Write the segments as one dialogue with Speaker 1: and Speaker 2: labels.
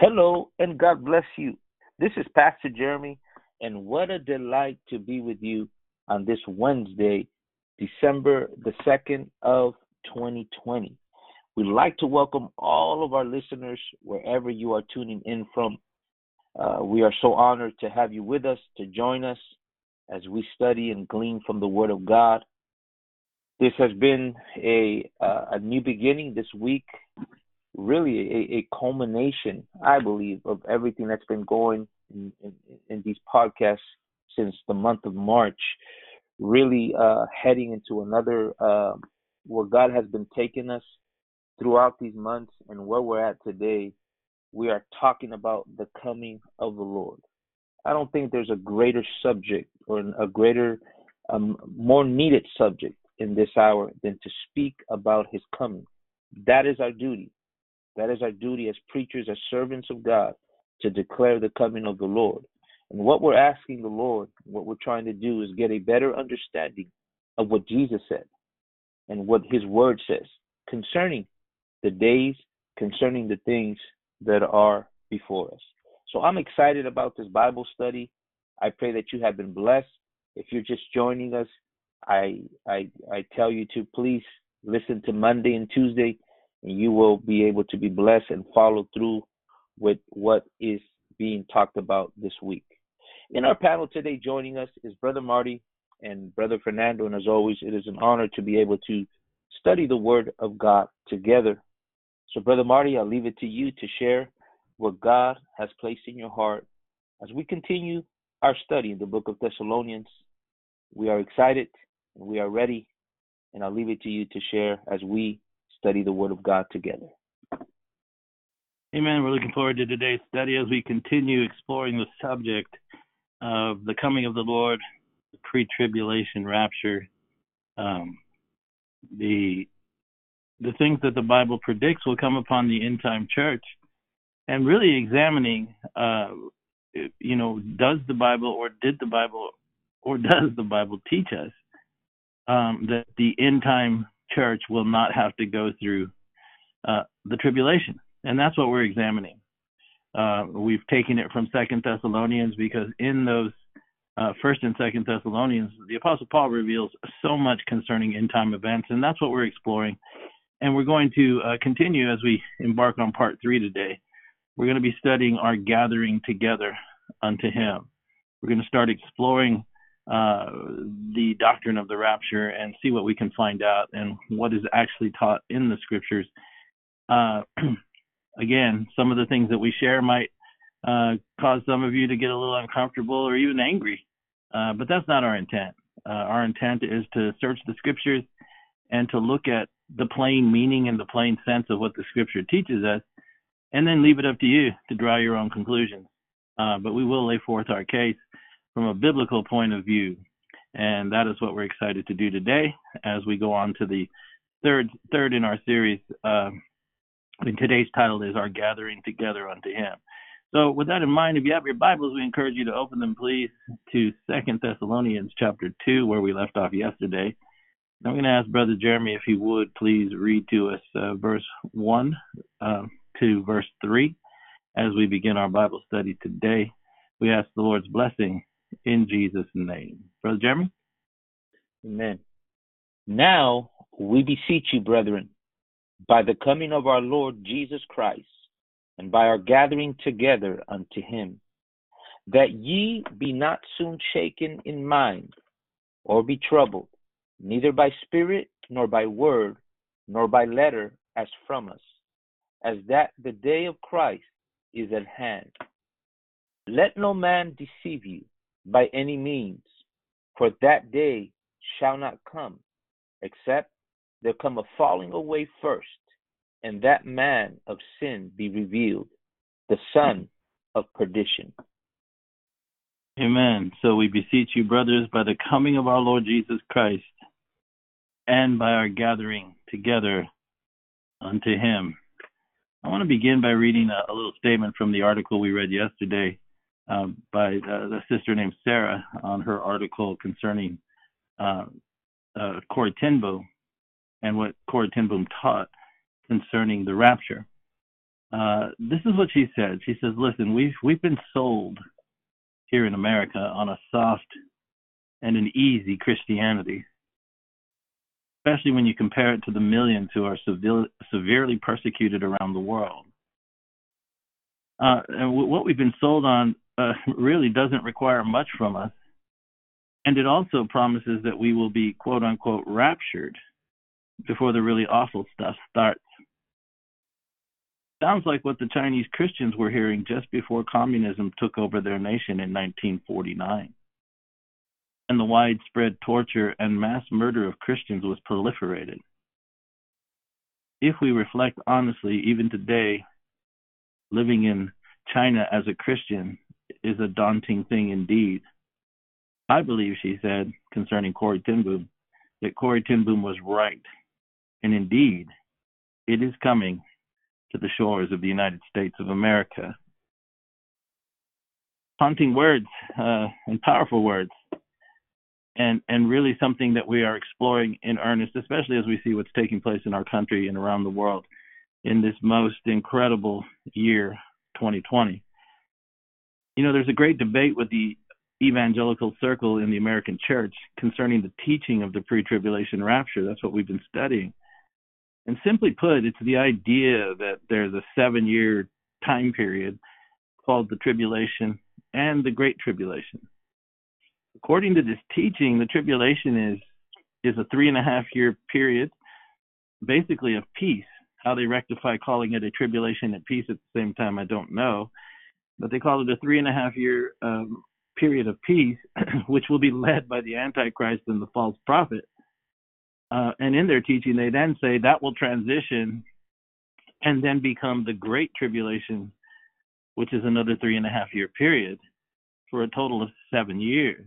Speaker 1: Hello and God bless you. This is Pastor Jeremy, and what a delight to be with you on this Wednesday, December the 2nd of 2020. We'd like to welcome all of our listeners wherever you are tuning in from. Uh, we are so honored to have you with us, to join us as we study and glean from the Word of God. This has been a, uh, a new beginning this week really a, a culmination, I believe, of everything that's been going in, in, in these podcasts since the month of March, really uh, heading into another uh, where God has been taking us throughout these months and where we're at today. We are talking about the coming of the Lord. I don't think there's a greater subject or a greater, um, more needed subject in this hour than to speak about His coming. That is our duty. That is our duty as preachers, as servants of God, to declare the coming of the Lord. And what we're asking the Lord, what we're trying to do is get a better understanding of what Jesus said and what his word says concerning the days, concerning the things that are before us. So I'm excited about this Bible study. I pray that you have been blessed. If you're just joining us, I I I tell you to please listen to Monday and Tuesday and you will be able to be blessed and follow through with what is being talked about this week. In our panel today, joining us is Brother Marty and Brother Fernando, and as always, it is an honor to be able to study the Word of God together. So, Brother Marty, I'll leave it to you to share what God has placed in your heart as we continue our study in the book of Thessalonians. We are excited and we are ready, and I'll leave it to you to share as we study the Word of God together.
Speaker 2: Amen. We're looking forward to today's study as we continue exploring the subject of the coming of the Lord, the pre-tribulation rapture, um, the the things that the Bible predicts will come upon the end time church, and really examining, uh, you know, does the Bible or did the Bible or does the Bible teach us um, that the end time church will not have to go through uh, the tribulation, and that's what we're examining. Uh, we've taken it from Second Thessalonians because in those uh, First and Second Thessalonians, the Apostle Paul reveals so much concerning end time events, and that's what we're exploring. And we're going to uh, continue as we embark on part three today. We're going to be studying our gathering together unto Him. We're going to start exploring uh, the doctrine of the rapture and see what we can find out and what is actually taught in the scriptures. Uh, again, some of the things that we share might uh, cause some of you to get a little uncomfortable or even angry, uh, but that's not our intent. Uh, our intent is to search the scriptures and to look at the plain meaning and the plain sense of what the scripture teaches us, and then leave it up to you to draw your own conclusions. Uh, but we will lay forth our case from a biblical point of view. And that is what we're excited to do today as we go on to the third third in our series. Uh, and today's title is Our Gathering Together unto Him. So with that in mind, if you have your Bibles, we encourage you to open them please to Second Thessalonians chapter two, where we left off yesterday. I'm going to ask Brother Jeremy if he would please read to us uh, verse 1 uh, to verse 3 as we begin our Bible study today. We ask the Lord's blessing in Jesus' name. Brother Jeremy?
Speaker 1: Amen. Now we beseech you, brethren, by the coming of our Lord Jesus Christ, and by our gathering together unto him, that ye be not soon shaken in mind, or be troubled, neither by spirit, nor by word, nor by letter, as from us, as that the day of Christ is at hand. Let no man deceive you by any means, for that day shall not come, except there come a falling away first, and that man of sin be revealed, the son of perdition.
Speaker 2: Amen. So we beseech you, brothers, by the coming of our Lord Jesus Christ, and by our gathering together unto him. I want to begin by reading a, a little statement from the article we read yesterday uh, by uh, a sister named Sarah on her article concerning uh, uh, Corrie ten Boom and what Corrie ten Boom taught concerning the rapture. uh, this is what she said. She says, "Listen, we've we've been sold here in America on a soft and an easy Christianity, especially when you compare it to the millions who are severe, severely persecuted around the world. Uh, and w- what we've been sold on uh, really doesn't require much from us, and it also promises that we will be quote unquote raptured before the really awful stuff starts." Sounds like what the Chinese Christians were hearing just before communism took over their nation in 1949. And the widespread torture and mass murder of Christians was proliferated. If we reflect honestly, even today, living in China as a Christian is a daunting thing indeed. I believe, she said, concerning Corrie ten that Corrie ten was right. And indeed, it is coming to the shores of the United States of America. Haunting words uh, and powerful words, and and really something that we are exploring in earnest, especially as we see what's taking place in our country and around the world in this most incredible year, 2020. You know, there's a great debate with the evangelical circle in the American church concerning the teaching of the pre-tribulation rapture. That's what we've been studying. And simply put, it's the idea that there's a seven year time period called the tribulation and the great tribulation. According to this teaching, the tribulation is is a three and a half year period, basically of peace. How they rectify calling it a tribulation and peace at the same time, I don't know. But they call it a three and a half year um, period of peace, which will be led by the Antichrist and the false prophet. Uh, and in their teaching, they then say that will transition and then become the Great Tribulation, which is another three and a half year period for a total of seven years.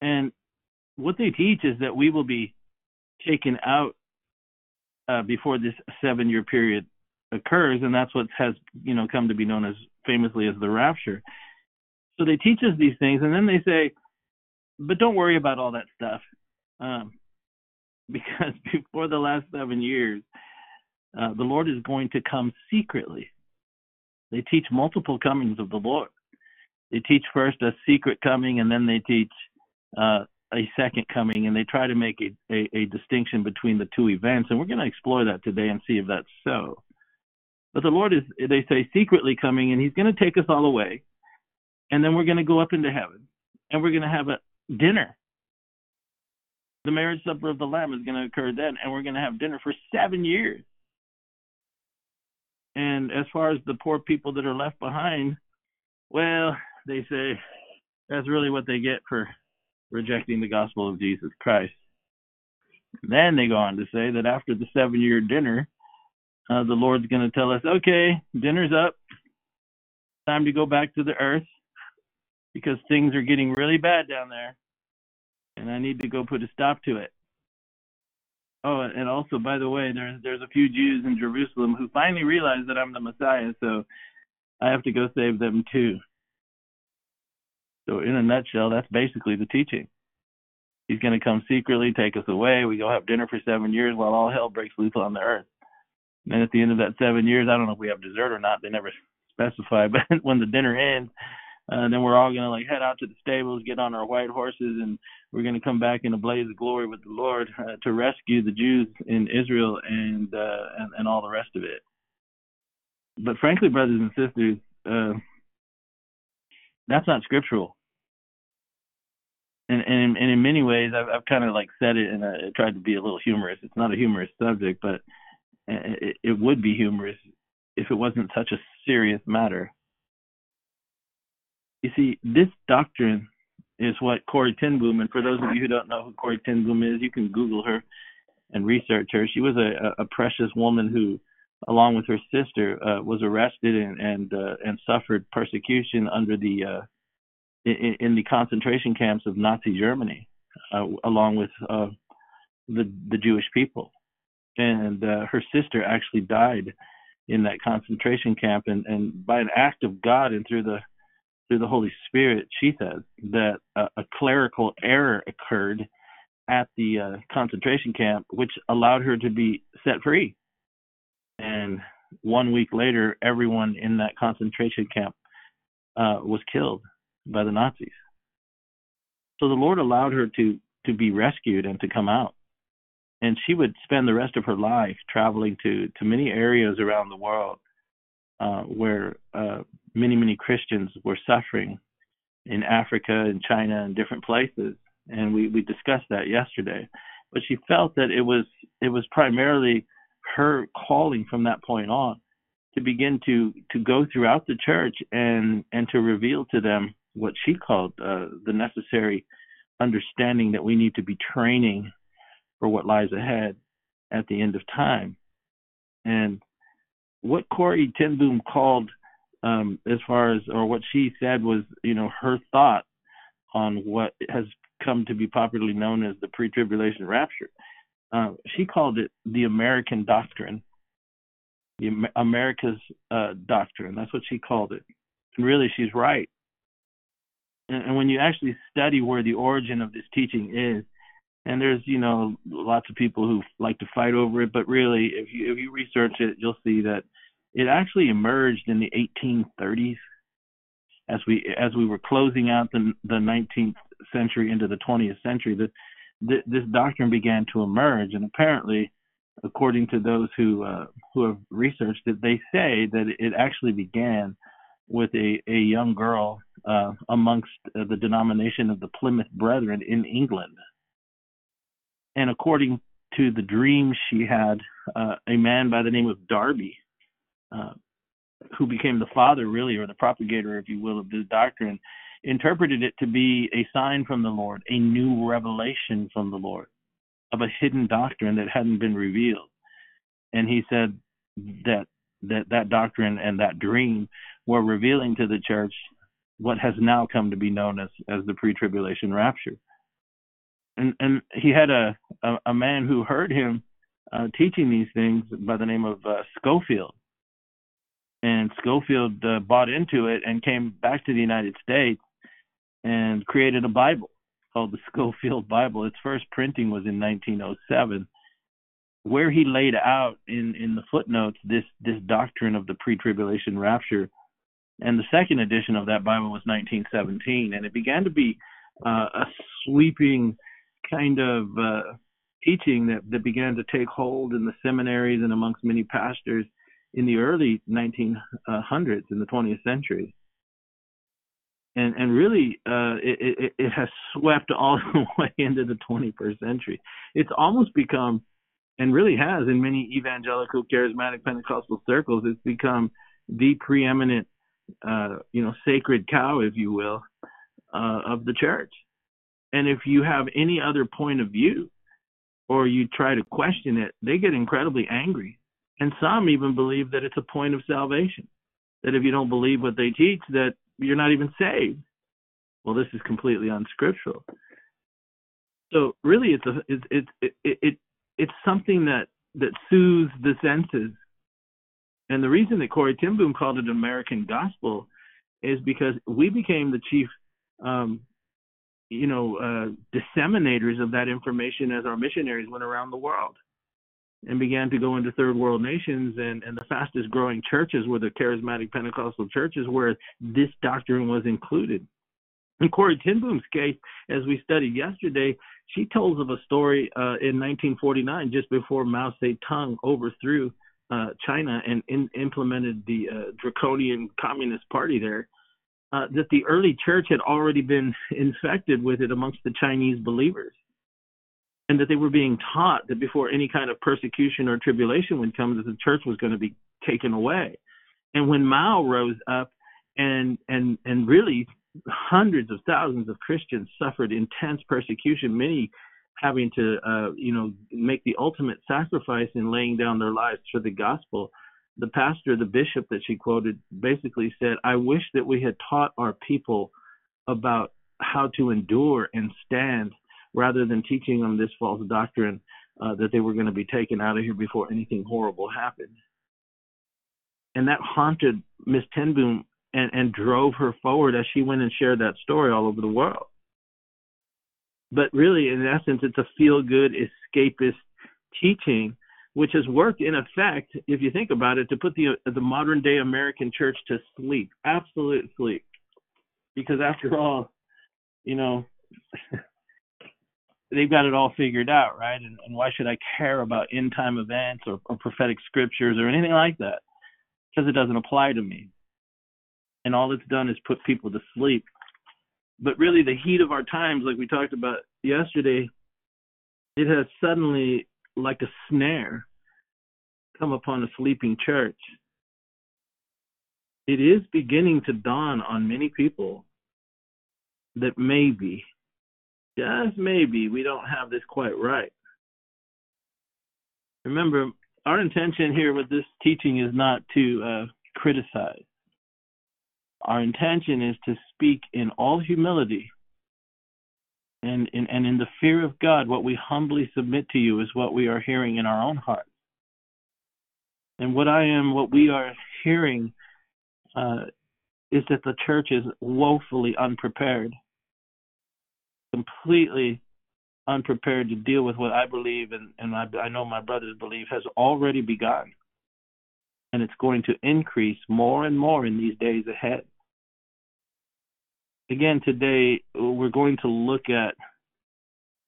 Speaker 2: And what they teach is that we will be taken out uh, before this seven year period occurs, and that's what has you know come to be known as famously as the rapture. So they teach us these things, and then they say, but don't worry about all that stuff. Um, because before the last seven years, uh, the Lord is going to come secretly. They teach multiple comings of the Lord. They teach first a secret coming, and then they teach uh, a second coming, and they try to make a, a, a distinction between the two events. And we're going to explore that today and see if that's so. But the Lord is, they say, secretly coming, and He's going to take us all away, and then we're going to go up into heaven, and we're going to have a dinner the marriage supper of the Lamb is going to occur then, and we're going to have dinner for seven years. And as far as the poor people that are left behind, well, they say that's really what they get for rejecting the gospel of Jesus Christ. Then they go on to say that after the seven year dinner, uh, the Lord's going to tell us, okay, dinner's up. Time to go back to the earth because things are getting really bad down there and I need to go put a stop to it. Oh, and also, by the way, there's there's a few Jews in Jerusalem who finally realize that I'm the Messiah, so I have to go save them too. So, in a nutshell, that's basically the teaching. He's going to come secretly, take us away. We go have dinner for seven years while all hell breaks loose on the earth. And at the end of that seven years, I don't know if we have dessert or not. They never specify, but when the dinner ends, uh, then we're all gonna like head out to the stables, get on our white horses, and we're gonna come back in a blaze of glory with the Lord uh, to rescue the Jews in Israel and, uh, and and all the rest of it. But frankly, brothers and sisters, uh, that's not scriptural. And, and, and in many ways, I've, I've kind of like said it and I tried to be a little humorous. It's not a humorous subject, but it, it would be humorous if it wasn't such a serious matter. You see, this doctrine is what ten Boom, and for those of you who don't know who ten Boom is, you can Google her and research her. She was a, a precious woman who, along with her sister, uh, was arrested and and, uh, and suffered persecution under the uh, in, in, the concentration camps of Nazi Germany, uh, along with uh, the the Jewish people. And uh, her sister actually died in that concentration camp, and, and by an act of God and through the through the Holy Spirit, she says that a, a clerical error occurred at the uh, concentration camp, which allowed her to be set free. And one week later, everyone in that concentration camp uh, was killed by the Nazis. So the Lord allowed her to to be rescued and to come out. And she would spend the rest of her life traveling to to many areas around the world uh, where uh, many many Christians were suffering in Africa and China and different places. And we we discussed that yesterday. But she felt that it was it was primarily her calling from that point on to begin to to go throughout the church and and to reveal to them what she called uh, the necessary understanding that we need to be training for what lies ahead at the end of time. And what Corrie ten Boom called, um, as far as, or what she said was, you know, her thought on what has come to be popularly known as the pre tribulation rapture. Uh, she called it the American doctrine, the America's uh, doctrine. That's what she called it. And really, she's right and when you actually study where the origin of this teaching is, and there's you know lots of people who like to fight over it, but really, if you if you research it, you'll see that it actually emerged in the 1830s as we as we were closing out the the 19th century into the 20th century. The, the, this doctrine began to emerge, and apparently, according to those who uh, who have researched it, they say that it actually began with a, a young girl uh, amongst uh, the denomination of the Plymouth Brethren in England. And according to the dream she had, uh, a man by the name of Darby, uh, who became the father, really, or the propagator, if you will, of this doctrine, interpreted it to be a sign from the Lord, a new revelation from the Lord of a hidden doctrine that hadn't been revealed. And he said that that that doctrine and that dream were revealing to the church what has now come to be known as as the pre-tribulation rapture. And and he had a a, a man who heard him uh, teaching these things by the name of uh, Scofield. And Scofield uh, bought into it and came back to the United States and created a Bible called the Scofield Bible. Its first printing was in 1907 where he laid out in in the footnotes this this doctrine of the pre-tribulation rapture and the second edition of that bible was 1917 and it began to be uh, a sweeping kind of uh, teaching that, that began to take hold in the seminaries and amongst many pastors in the early 1900s in the 20th century and and really uh, it, it, it has swept all the way into the 21st century. It's almost become and really has in many evangelical, charismatic, Pentecostal circles. It's become the preeminent, uh, you know, sacred cow, if you will, uh, of the church. And if you have any other point of view, or you try to question it, they get incredibly angry. And some even believe that it's a point of salvation. That if you don't believe what they teach, that you're not even saved. Well, this is completely unscriptural. So really, it's a it's it it, it it's something that that soothes the senses. And the reason that Corrie ten Boom called it American gospel is because we became the chief, um, you know, uh, disseminators of that information as our missionaries went around the world and began to go into third world nations and, and the fastest growing churches were the charismatic Pentecostal churches where this doctrine was included. In Corrie ten Boom's case, as we studied yesterday, she tells of a story uh, in 1949, just before Mao Zedong overthrew uh, China and in, implemented the uh, draconian Communist Party there, uh, that the early church had already been infected with it amongst the Chinese believers. And that they were being taught that before any kind of persecution or tribulation would come, that the church was going to be taken away. And when Mao rose up and and and really hundreds of thousands of Christians suffered intense persecution, many having to, uh, you know, make the ultimate sacrifice in laying down their lives for the gospel. The pastor, the bishop that she quoted, basically said, I wish that we had taught our people about how to endure and stand rather than teaching them this false doctrine uh, that they were going to be taken out of here before anything horrible happened. And that haunted Miss ten Boom and, and drove her forward as she went and shared that story all over the world. But really, in essence, it's a feel good escapist teaching which has worked in effect, if you think about it, to put the the modern day American church to sleep, absolute sleep. Because after all, you know, they've got it all figured out, right? And, and why should I care about end time events or, or prophetic scriptures or anything like that? Because it doesn't apply to me. And all it's done is put people to sleep. But really, the heat of our times, like we talked about yesterday, it has suddenly, like a snare, come upon a sleeping church. It is beginning to dawn on many people that maybe just maybe we don't have this quite right. Remember, our intention here with this teaching is not to uh, criticize. Our intention is to speak in all humility and, and, and in the fear of God. What we humbly submit to you is what we are hearing in our own hearts. And what I am, what we are hearing, uh, is that the church is woefully unprepared completely unprepared to deal with what I believe and, and I, I know my brothers believe has already begun. And it's going to increase more and more in these days ahead. Again, today we're going to look at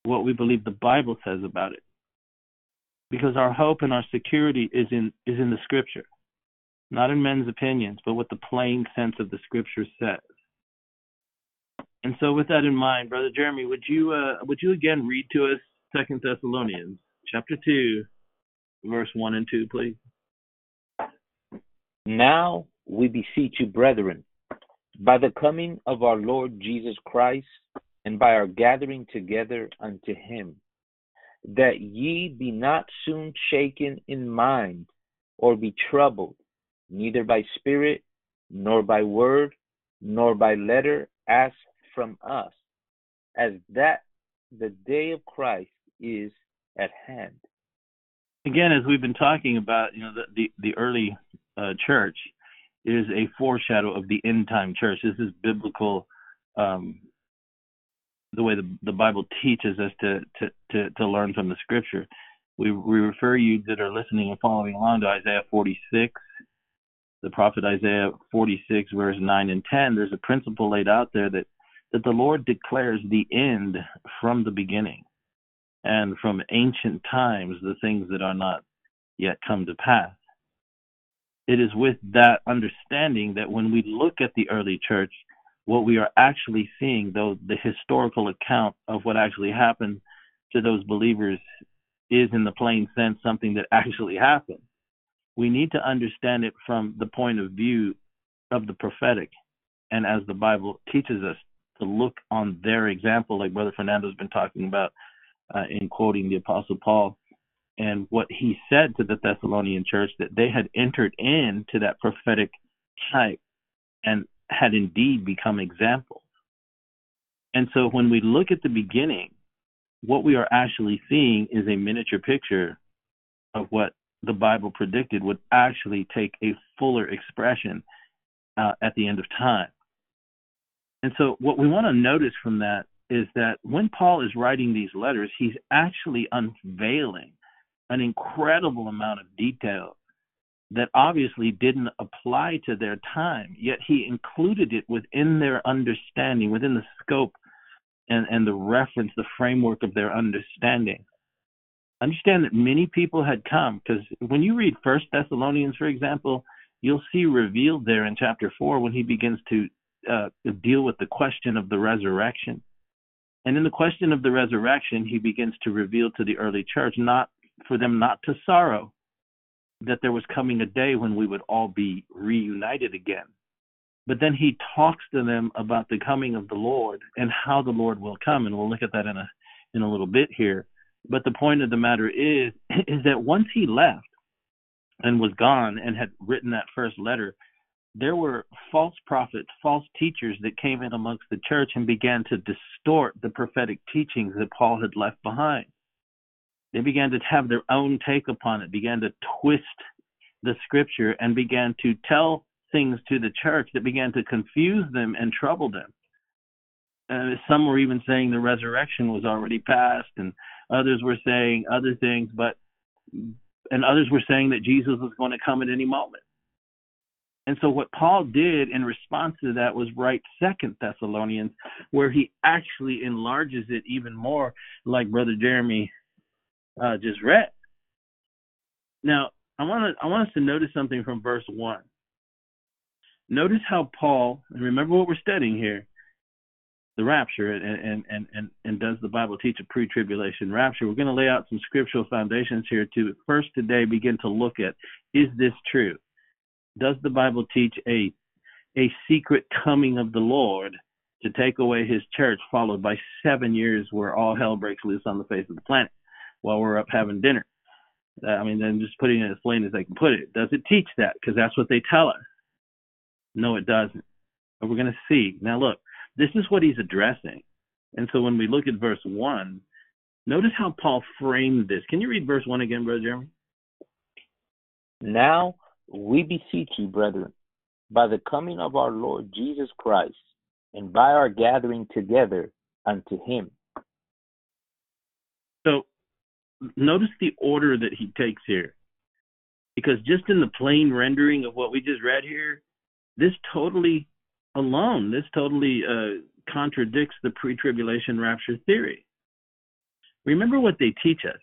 Speaker 2: what we believe the Bible says about it. Because our hope and our security is in is in the scripture. Not in men's opinions, but what the plain sense of the scripture says. And so, with that in mind, brother Jeremy, would you uh, would you again read to us Second Thessalonians chapter two, verse one and two, please?
Speaker 1: Now we beseech you, brethren, by the coming of our Lord Jesus Christ, and by our gathering together unto Him, that ye be not soon shaken in mind, or be troubled, neither by spirit, nor by word, nor by letter, as from us as that the day of Christ is at hand.
Speaker 2: Again, as we've been talking about, you know, the the, the early uh, church is a foreshadow of the end time church. This is biblical, um, the way the, the Bible teaches us to, to to to learn from the Scripture. We we refer you that are listening and following along to Isaiah 46, the prophet Isaiah 46 verse 9 and 10. There's a principle laid out there that that the Lord declares the end from the beginning and from ancient times the things that are not yet come to pass. It is with that understanding that when we look at the early church, what we are actually seeing, though the historical account of what actually happened to those believers is in the plain sense something that actually happened. We need to understand it from the point of view of the prophetic and as the Bible teaches us to look on their example, like Brother Fernando's been talking about uh, in quoting the Apostle Paul, and what he said to the Thessalonian church that they had entered into that prophetic type and had indeed become examples. And so when we look at the beginning, what we are actually seeing is a miniature picture of what the Bible predicted would actually take a fuller expression uh, at the end of time. And so, what we want to notice from that is that when Paul is writing these letters, he's actually unveiling an incredible amount of detail that obviously didn't apply to their time, yet he included it within their understanding, within the scope and, and the reference, the framework of their understanding. Understand that many people had come because when you read First Thessalonians, for example, you'll see revealed there in chapter four when he begins to uh, deal with the question of the resurrection. And in the question of the resurrection, he begins to reveal to the early church not for them not to sorrow that there was coming a day when we would all be reunited again. But then he talks to them about the coming of the Lord and how the Lord will come, and we'll look at that in a in a little bit here. But the point of the matter is is that once he left and was gone and had written that first letter, there were false prophets, false teachers that came in amongst the church and began to distort the prophetic teachings that Paul had left behind. They began to have their own take upon it, began to twist the scripture, and began to tell things to the church that began to confuse them and trouble them. Uh, some were even saying the resurrection was already past, and others were saying other things. But and others were saying that Jesus was going to come at any moment. And so what Paul did in response to that was write Second Thessalonians, where he actually enlarges it even more, like Brother Jeremy uh, just read. Now, I want to I want us to notice something from verse one. Notice how Paul, and remember what we're studying here, the rapture, and and and and, and does the Bible teach a pre-tribulation rapture? We're going to lay out some scriptural foundations here to first today begin to look at is this true? Does the Bible teach a a secret coming of the Lord to take away his church, followed by seven years where all hell breaks loose on the face of the planet while we're up having dinner? I mean, then just putting it as plain as they can put it. Does it teach that? Because that's what they tell us. No, it doesn't. But we're going to see. Now, look, this is what he's addressing. And so when we look at verse 1, notice how Paul framed this. Can you read verse 1 again, Brother Jeremy?
Speaker 1: Now we beseech you, brethren, by the coming of our Lord Jesus Christ, and by our gathering together unto him.
Speaker 2: So notice the order that he takes here. Because just in the plain rendering of what we just read here, this totally alone, this totally uh, contradicts the pre tribulation rapture theory. Remember what they teach us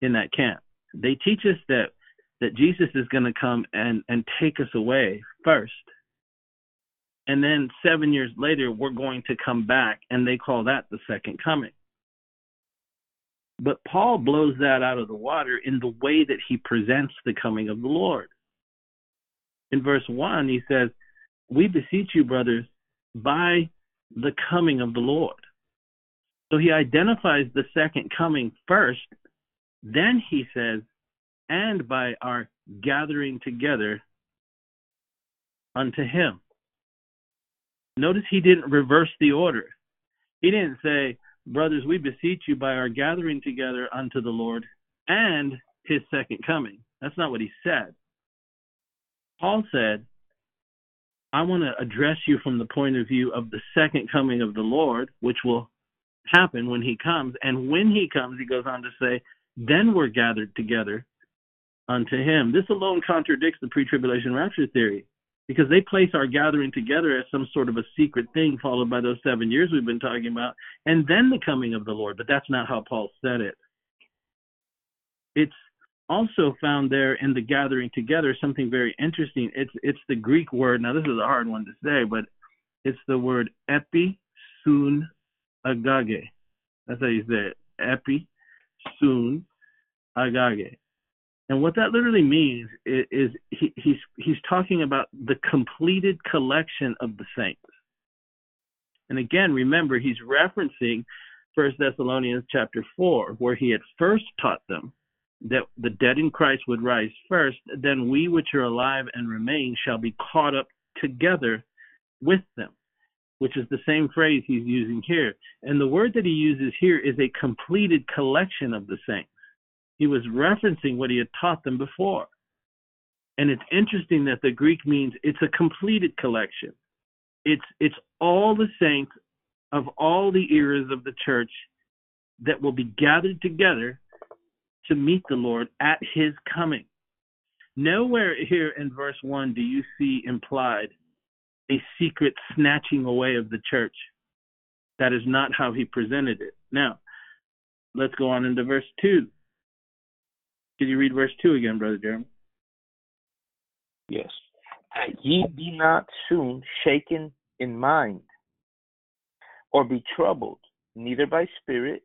Speaker 2: in that camp. They teach us that that Jesus is going to come and and take us away first. And then 7 years later we're going to come back and they call that the second coming. But Paul blows that out of the water in the way that he presents the coming of the Lord. In verse 1, he says, We beseech you, brothers, by the coming of the Lord. So he identifies the second coming first. Then he says, and by our gathering together unto him. Notice he didn't reverse the order. He didn't say, Brothers, we beseech you by our gathering together unto the Lord and his second coming. That's not what he said. Paul said, I want to address you from the point of view of the second coming of the Lord, which will happen when he comes. And when he comes, he goes on to say, then we're gathered together unto him. This alone contradicts the pre tribulation rapture theory because they place our gathering together as some sort of a secret thing, followed by those seven years we've been talking about, and then the coming of the Lord. But that's not how Paul said it. It's also found there in the gathering together something very interesting. It's it's the Greek word. Now this is a hard one to say, but it's the word epi sun agage. That's how you say it. Epi sun agage. And what that literally means is, is he, he's he's talking about the completed collection of the saints. And again, remember he's referencing First Thessalonians chapter four, where he had first taught them that the dead in Christ would rise first, then we which are alive and remain shall be caught up together with them, which is the same phrase he's using here. And the word that he uses here is a completed collection of the saints he was referencing what he had taught them before. And it's interesting that the Greek means it's a completed collection. It's it's all the saints of all the eras of the church that will be gathered together to meet the Lord at his coming. Nowhere here in verse 1 do you see implied a secret snatching away of the church. That is not how he presented it. Now, let's go on into verse 2. Can you read verse 2 again, Brother Jeremy?
Speaker 1: Yes. Ye be not soon shaken in mind, or be troubled, neither by spirit,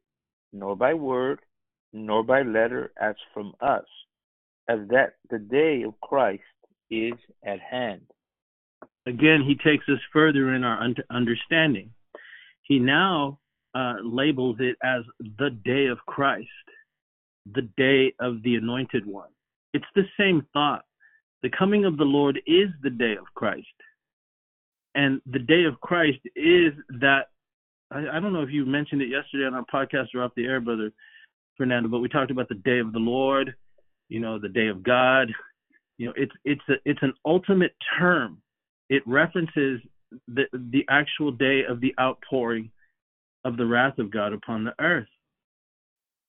Speaker 1: nor by word, nor by letter as from us, as that the day of Christ is at hand.
Speaker 2: Again, he takes us further in our understanding. He now uh, labels it as the day of Christ the day of the anointed one. It's the same thought. The coming of the Lord is the day of Christ. And the day of Christ is that, I, I don't know if you mentioned it yesterday on our podcast or off the air, Brother Fernando, but we talked about the day of the Lord, you know, the day of God. You know, it's it's a, it's an ultimate term. It references the the actual day of the outpouring of the wrath of God upon the earth.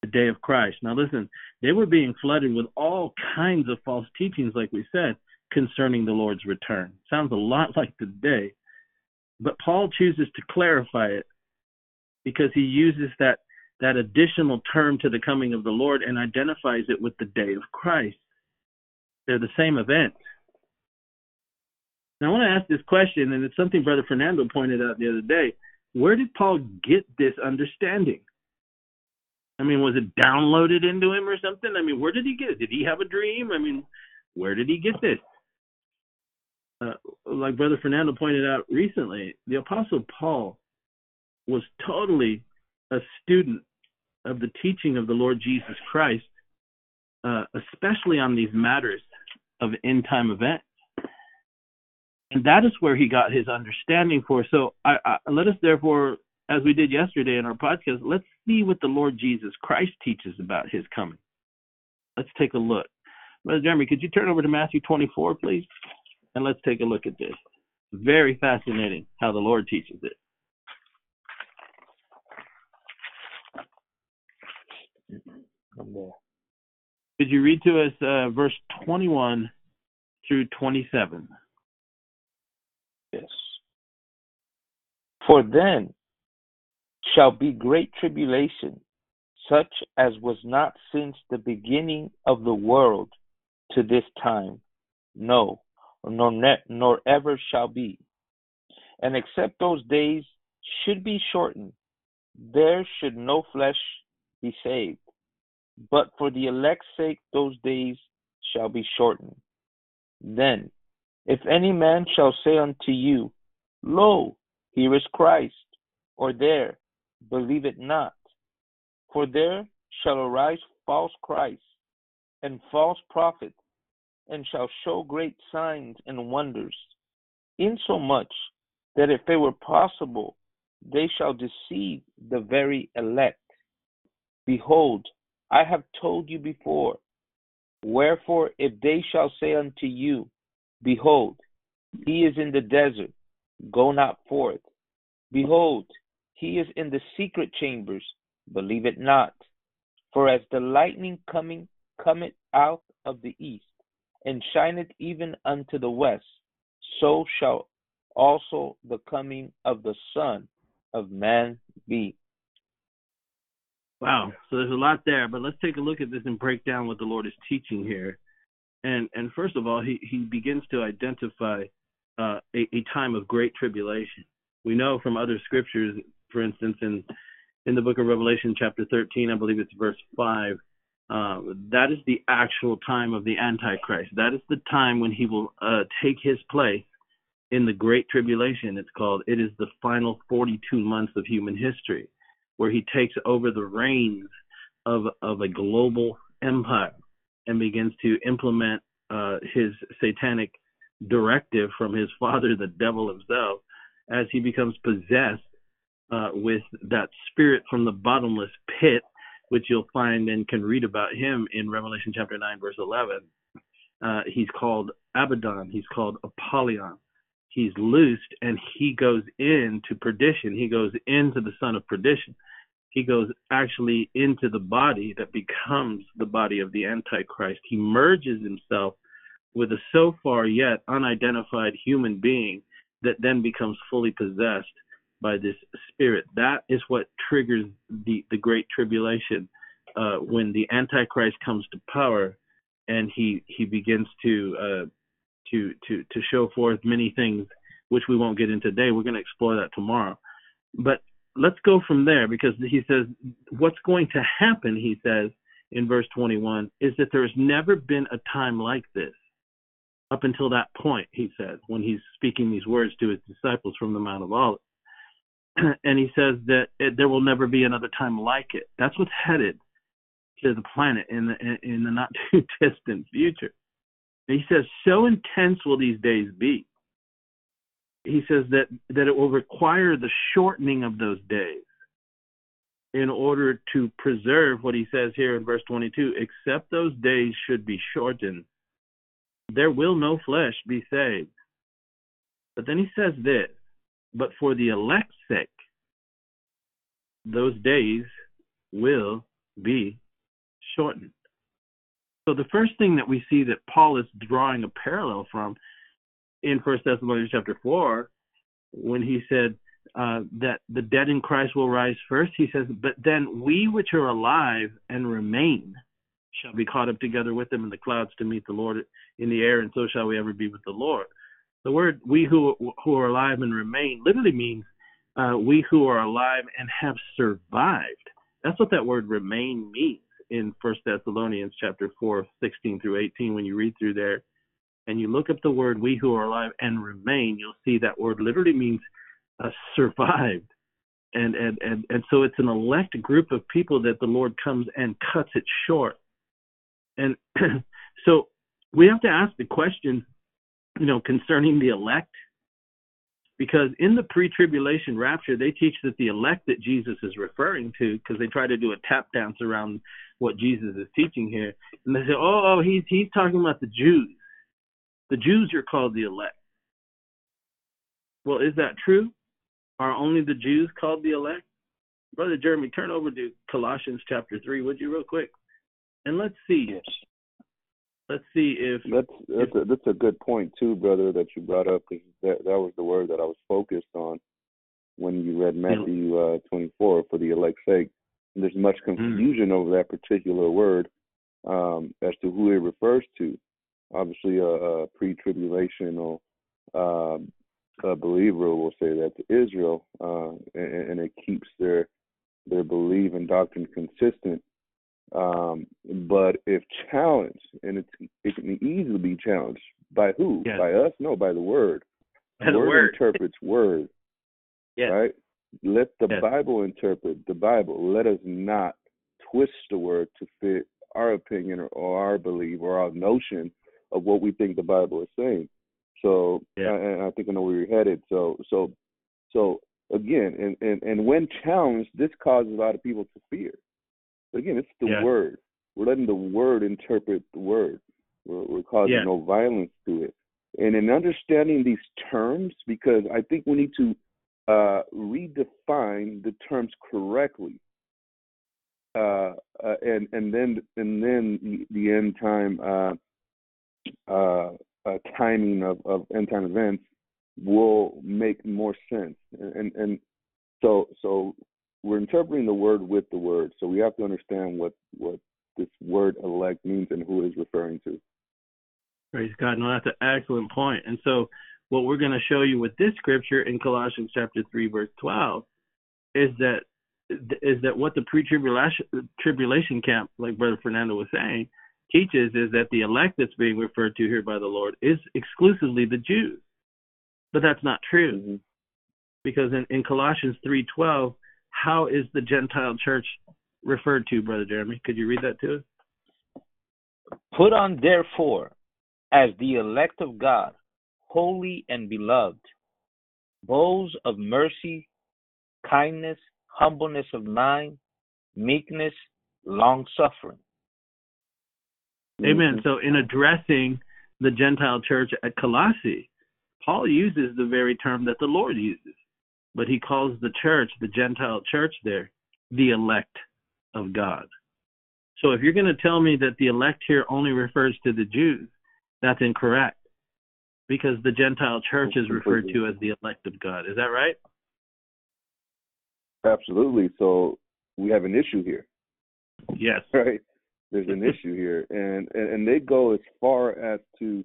Speaker 2: The day of Christ. Now, listen, they were being flooded with all kinds of false teachings, like we said, concerning the Lord's return. Sounds a lot like today. But Paul chooses to clarify it because he uses that, that additional term to the coming of the Lord and identifies it with the day of Christ. They're the same event. Now, I want to ask this question, and it's something Brother Fernando pointed out the other day. Where did Paul get this understanding? I mean, was it downloaded into him or something? I mean, where did he get it? Did he have a dream? I mean, where did he get this? Uh, like Brother Fernando pointed out recently, the Apostle Paul was totally a student of the teaching of the Lord Jesus Christ, uh, especially on these matters of end time events. And that is where he got his understanding for. So I, I, let us therefore, as we did yesterday in our podcast, let's see what the Lord Jesus Christ teaches about his coming. Let's take a look. Brother Jeremy, could you turn over to Matthew 24, please? And let's take a look at this. Very fascinating how the Lord teaches it. Could you read to us uh, verse 21 through 27?
Speaker 1: Yes. For then shall be great tribulation, such as was not since the beginning of the world to this time, no, nor, ne- nor ever shall be. And except those days should be shortened, there should no flesh be saved. But for the elect's sake, those days shall be shortened. Then, if any man shall say unto you, Lo, here is Christ, or there, believe it not. For there shall arise false Christs and false prophets, and shall show great signs and wonders, insomuch that if it were possible, they shall deceive the very elect. Behold, I have told you before. Wherefore, if they shall say unto you, Behold, he is in the desert, go not forth. Behold, he is in the secret chambers, believe it not. For as the lightning coming cometh out of the east, and shineth even unto the west, so shall also the coming of the Son of Man be.
Speaker 2: Wow. So there's a lot there, but let's take a look at this and break down what the Lord is teaching here. And and first of all, he he begins to identify uh, a, a time of great tribulation. We know from other scriptures, for instance, in in the book of Revelation, chapter 13, I believe it's verse five. Uh, that is the actual time of the Antichrist. That is the time when he will uh, take his place in the Great Tribulation. It's called. It is the final 42 months of human history where he takes over the reins of of a global empire and begins to implement uh, his satanic directive from his father, the devil himself, as he becomes possessed uh, with that spirit from the bottomless pit, which you'll find and can read about him in Revelation chapter 9, verse 11. Uh, he's called Abaddon, he's called Apollyon. He's loosed and he goes into perdition. He goes into the son of perdition he goes actually into the body that becomes the body of the Antichrist. He merges himself with a so far yet unidentified human being that then becomes fully possessed by this spirit. That is what triggers the, the great tribulation uh, when the Antichrist comes to power and he he begins to uh, to to to show forth many things which we won't get into today. We're going to explore that tomorrow. But let's go from there because he says what's going to happen he says in verse 21 is that there has never been a time like this up until that point he says when he's speaking these words to his disciples from the mount of olives and he says that it, there will never be another time like it. That's what's headed to the planet in the in the not too distant future. And he says so intense will these days be. He says that that it will require the shortening of those days in order to preserve what he says here in verse 22 except those days should be shortened there will no flesh be saved. But then he says this but for the elect's sake those days will be shortened. So the first thing that we see that Paul is drawing a parallel from in First Thessalonians chapter four, when he said uh, that the dead in Christ will rise first, he says, "But then we which are alive and remain shall be caught up together with them in the clouds to meet the Lord in the air, and so shall we ever be with the Lord." The word "we who who are alive and remain" literally means uh, we who are alive and have survived. That's what that word "remain" means in First Thessalonians chapter four, sixteen through eighteen. When you read through there, and you look up the word "we who are alive and remain," you'll see that word literally means uh, survived. And, and and and so it's an elect group of people that the Lord comes and cuts it short. And so we have to ask the question you know, concerning the elect. Because in the pre tribulation rapture, they teach that the elect that Jesus is referring to, because they try to do a tap dance around what Jesus is teaching here. And they say, oh, oh, he's, he's talking about the Jews. The Jews are called the elect. Well, is that true? Are only the Jews called the elect? Brother Jeremy, turn over to Colossians chapter 3, would you, real quick? And let's see.
Speaker 1: Yes.
Speaker 2: Let's see if
Speaker 3: that's that's a, that's a good point too, brother, that you brought up because that that was the word that I was focused on when you read Matthew uh, 24 for the elect's sake. And there's much
Speaker 2: Hmm.
Speaker 3: confusion over that particular word um, as to who it refers to. Obviously, a, a pre-tribulational um, a believer will say that to Israel, uh, and, and it keeps their their belief and doctrine consistent. Um, but if challenged, and it's, it can easily be challenged by who?
Speaker 2: Yes.
Speaker 3: By us? No, by the word.
Speaker 2: By the
Speaker 3: word,
Speaker 2: word.
Speaker 3: interprets word,
Speaker 2: yes,
Speaker 3: right? Let the
Speaker 2: Yes.
Speaker 3: Bible interpret the Bible. Let us not twist the word to fit our opinion or, or our belief or our notion of what we think the Bible is saying. So,
Speaker 2: Yeah.
Speaker 3: and I think I know where you're headed. So, so, so again, and and and when challenged, this causes a lot of people to fear. But again, it's the
Speaker 2: Yeah.
Speaker 3: word. We're letting the word interpret the word. We're, we're causing
Speaker 2: Yeah.
Speaker 3: no violence to it. And in understanding these terms, because I think we need to uh, redefine the terms correctly, uh, uh, and and then and then the, the end time uh, uh, uh, timing of, of end time events will make more sense. And, and and so so we're interpreting the word with the word. So we have to understand what what this word elect means and who it is referring to.
Speaker 2: Praise God. No, that's an excellent point. And so, what we're going to show you with this scripture in Colossians chapter three, verse twelve, is that is that what the pre-tribulation tribulation camp, like Brother Fernando was saying, teaches is that the elect that's being referred to here by the Lord is exclusively the Jews. But that's not true
Speaker 3: Mhm.
Speaker 2: because in, in Colossians three twelve, how is the Gentile church referred to, Brother Jeremy? Could you read that to us?
Speaker 1: Put on therefore as the elect of God, holy and beloved, bows of mercy, kindness, humbleness of mind, meekness, long suffering.
Speaker 2: Amen. So, in addressing the Gentile church at Colossae, Paul uses the very term that the Lord uses, but he calls the church, the Gentile church there, the elect of God. So, if you're going to tell me that the elect here only refers to the Jews, that's incorrect because the Gentile church is referred to as the elect of God. Is that right?
Speaker 3: Absolutely. So we have an issue here.
Speaker 2: Yes.
Speaker 3: right? There's an issue here, and, and and they go as far as to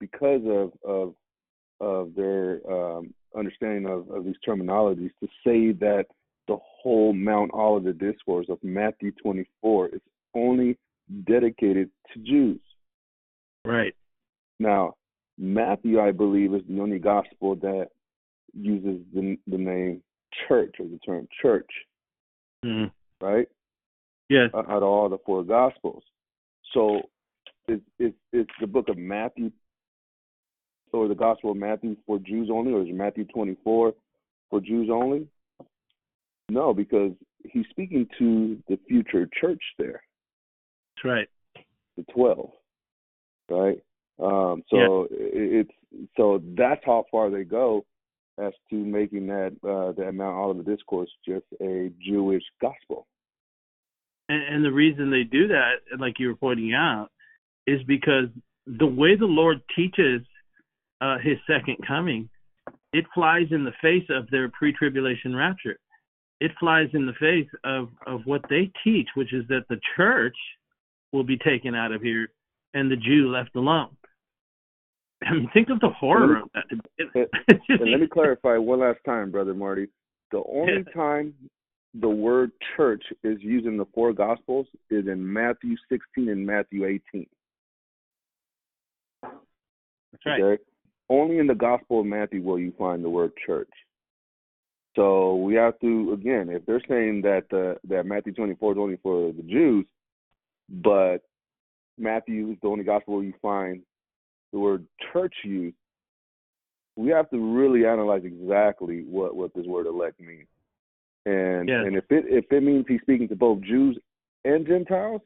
Speaker 3: because of of of their um, understanding of, of these terminologies to say that the whole Mount Olivet discourse of Matthew 24 is only dedicated to Jews.
Speaker 2: Right.
Speaker 3: Now, Matthew, I believe, is the only gospel that uses the the name church or the term church,
Speaker 2: Mhm.
Speaker 3: right?
Speaker 2: Yes.
Speaker 3: out of all the four gospels. So is is the book of Matthew or the gospel of Matthew for Jews only, or is Matthew twenty four for Jews only? No, because he's speaking to the future church there,
Speaker 2: That's right.
Speaker 3: the twelve, right? Um, so it, it's so that's how far they go as to making that uh, that Mount Olivet discourse just a Jewish gospel.
Speaker 2: And, and the reason they do that, like you were pointing out, is because the way the Lord teaches uh, His second coming, it flies in the face of their pre-tribulation rapture. It flies in the face of of what they teach, which is that the church will be taken out of here and the Jew left alone. I mean, think of the horror of that.
Speaker 3: And, and let me clarify one last time, brother Marty. The only time the word church is used in the four gospels is in Matthew 16 and Matthew 18.
Speaker 2: That's right.
Speaker 3: Okay? Only in the Gospel of Matthew will you find the word church. So we have to again, if they're saying that uh, that Matthew 24 is only for the Jews, but Matthew is the only gospel where you find the word church used, we have to really analyze exactly what what this word elect means. And
Speaker 2: Yes.
Speaker 3: and if it if it means he's speaking to both Jews and Gentiles,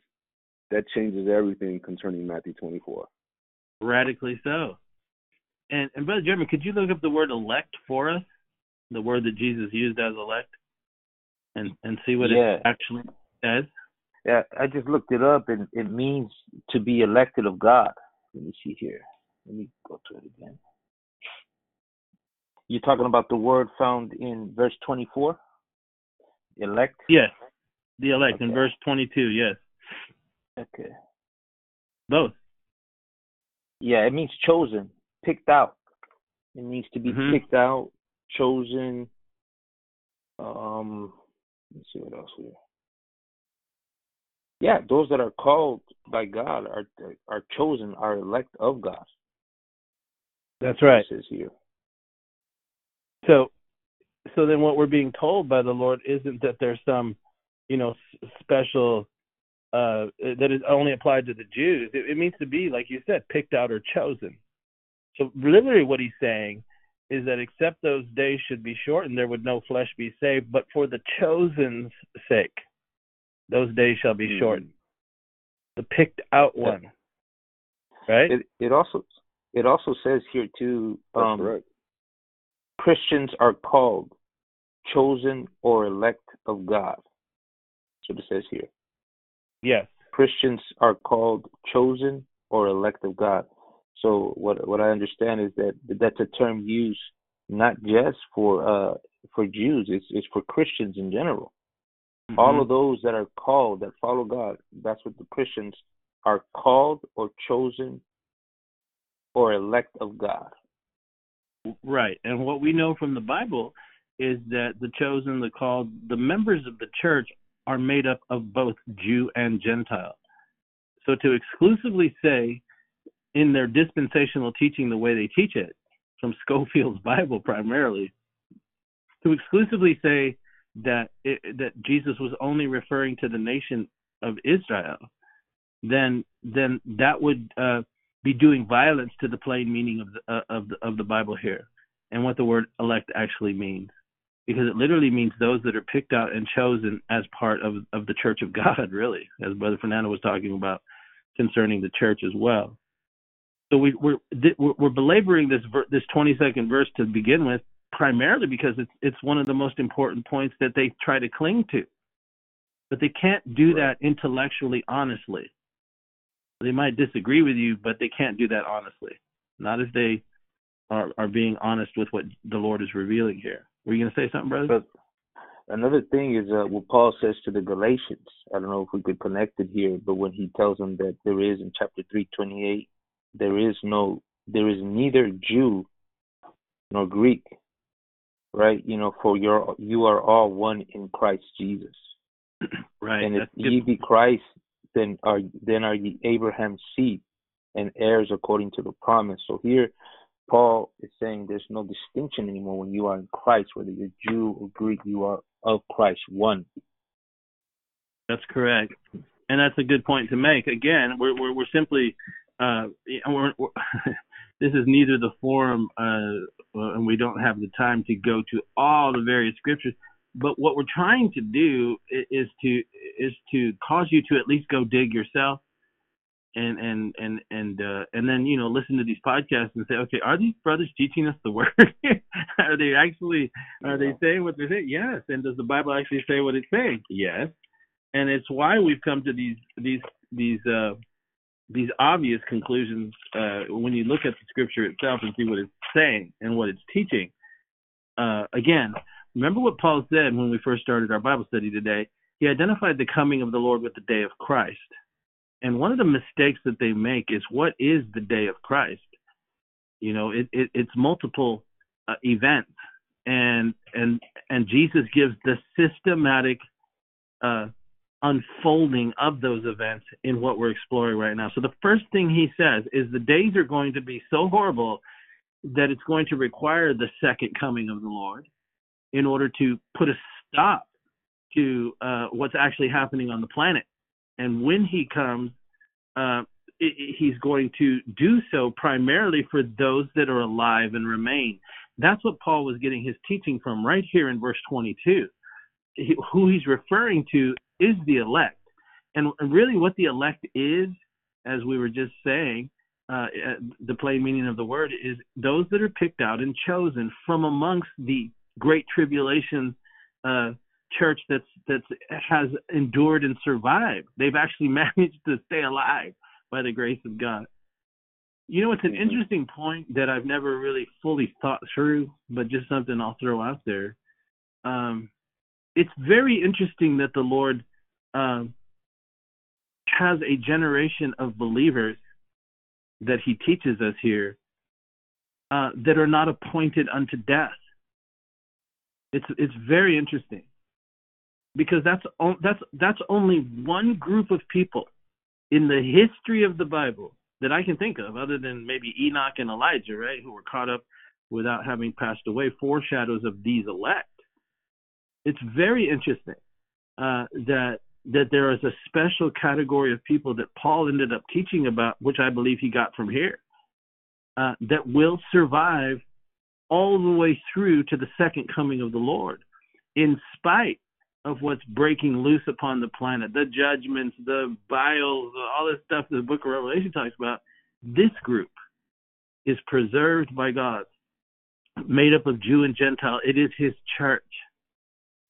Speaker 3: that changes everything concerning Matthew 24.
Speaker 2: Radically so. And and brother Jeremy, could you look up the word elect for us? The word that Jesus used as elect, and and see what
Speaker 1: Yeah.
Speaker 2: it actually says.
Speaker 1: Yeah, I just looked it up, and it means to be elected of God. Let me see here. Let me go to it again. You're talking about the word found in verse 24? Elect?
Speaker 2: Yes, the elect in verse 22. Yes,
Speaker 1: Okay.
Speaker 2: both.
Speaker 1: Yeah, it means chosen, picked out. It needs to be
Speaker 2: Mhm.
Speaker 1: picked out, chosen. Um, let's see what else here. Yeah, those that are called by God are are chosen, are elect of God.
Speaker 2: That's right.
Speaker 1: It says here.
Speaker 2: So, so then what we're being told by the Lord isn't that there's some, you know, special uh that is only applied to the Jews. It, it means to be, like you said, picked out or chosen. So literally, what he's saying is that except those days should be shortened, there would no flesh be saved. But for the chosen's sake, those days shall be
Speaker 3: Mhm.
Speaker 2: shortened. The picked out one, right?
Speaker 1: It it also it also says here too. Um,
Speaker 3: correct.
Speaker 1: Christians are called, chosen, or elect of God. That's what it says here.
Speaker 2: yes.
Speaker 1: Christians are called, chosen, or elect of God. So what what I understand is that that's a term used not just for uh for Jews, it's it's for Christians in general. All
Speaker 2: Mhm.
Speaker 1: of those that are called that follow God, that's what the Christians are called or chosen or elect of God.
Speaker 2: Right. And what we know from the Bible is that the chosen, the called, the members of the church are made up of both Jew and Gentile. So to exclusively say in their dispensational teaching the way they teach it, from Scofield's Bible primarily, to exclusively say that it, that Jesus was only referring to the nation of Israel, then then that would uh, be doing violence to the plain meaning of the uh, of the of the Bible here and what the word elect actually means, because it literally means those that are picked out and chosen as part of of the Church of God, really, as Brother Fernando was talking about concerning the church as well. So we, we're we're belaboring this ver- this 20 second verse to begin with, primarily because it's it's one of the most important points that they try to cling to, but they can't do that intellectually honestly. They might disagree with you, but they can't do that honestly. Not if they are are being honest with what the Lord is revealing here. Were you going to say something, brother?
Speaker 1: But another thing is uh, what Paul says to the Galatians. I don't know if we could connect it here, but when he tells them that there is in chapter three twenty eight, there is no, there is neither Jew nor Greek, right? You know, for your you are all one in Christ Jesus.
Speaker 2: right.
Speaker 1: and if ye be Christ, then are then are ye Abraham's seed and heirs according to the promise. So here, Paul is saying there's no distinction anymore when you are in Christ, whether you're Jew or Greek, you are of Christ, one.
Speaker 2: That's correct, and that's a good point to make. Again, we're we're, we're simply, uh, we're, we're this is neither the forum, uh, and we don't have the time to go to all the various scriptures. But what we're trying to do is to is to cause you to at least go dig yourself, and and and and uh, and then you know listen to these podcasts and say, okay, are these brothers teaching us the word? are they actually are they saying what they're saying? Yes. And does the Bible actually say what it's saying? Yes. and it's why we've come to these these these uh, these obvious conclusions uh, when you look at the scripture itself and see what it's saying and what it's teaching. Uh, again, remember what Paul said when we first started our Bible study today. He identified the coming of the Lord with the day of Christ. And one of the mistakes that they make is what is the day of Christ? You know, it, it it's multiple uh, events, and and and Jesus gives the systematic uh, unfolding of those events in what we're exploring right now. So the first thing he says is the days are going to be so horrible that it's going to require the second coming of the Lord in order to put a stop to uh, what's actually happening on the planet. And when he comes, uh, he's going to do so primarily for those that are alive and remain. That's what Paul was getting his teaching from right here in verse 22. He, who he's referring to is the elect. And really, what the elect is, as we were just saying, uh, uh, the plain meaning of the word is those that are picked out and chosen from amongst the great tribulation uh, church that's that's has endured and survived. They've actually managed to stay alive by the grace of God. You know, it's an mm-hmm. interesting point that I've never really fully thought through, but just something I'll throw out there. Um, it's very interesting that the Lord um, has a generation of believers that He teaches us here uh, that are not appointed unto death. It's it's very interesting because that's that's that's only one group of people in the history of the Bible that I can think of, other than maybe Enoch and Elijah, right, who were caught up without having passed away, foreshadows of these elect. It's very interesting uh, that that there is a special category of people that Paul ended up teaching about, which I believe he got from here, uh, that will survive all the way through to the second coming of the Lord, in spite of what's breaking loose upon the planet, the judgments, the vials, all this stuff the book of Revelation talks about, this group is preserved by God, made up of Jew and Gentile. It is his church.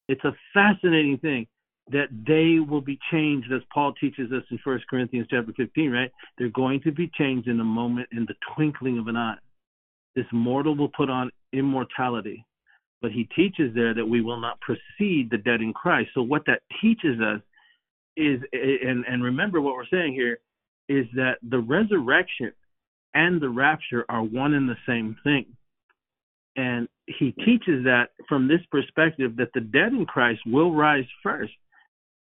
Speaker 2: It's a fascinating thing that they will be changed as Paul teaches us in 1 Corinthians chapter 15, right? They're going to be changed in a moment, in the twinkling of an eye. This mortal will put on immortality but he teaches there that we will not precede the dead in Christ. So what that teaches us is, and and remember what we're saying here, is that the resurrection and the rapture are one and the same thing. And he teaches that from this perspective that the dead in Christ will rise first.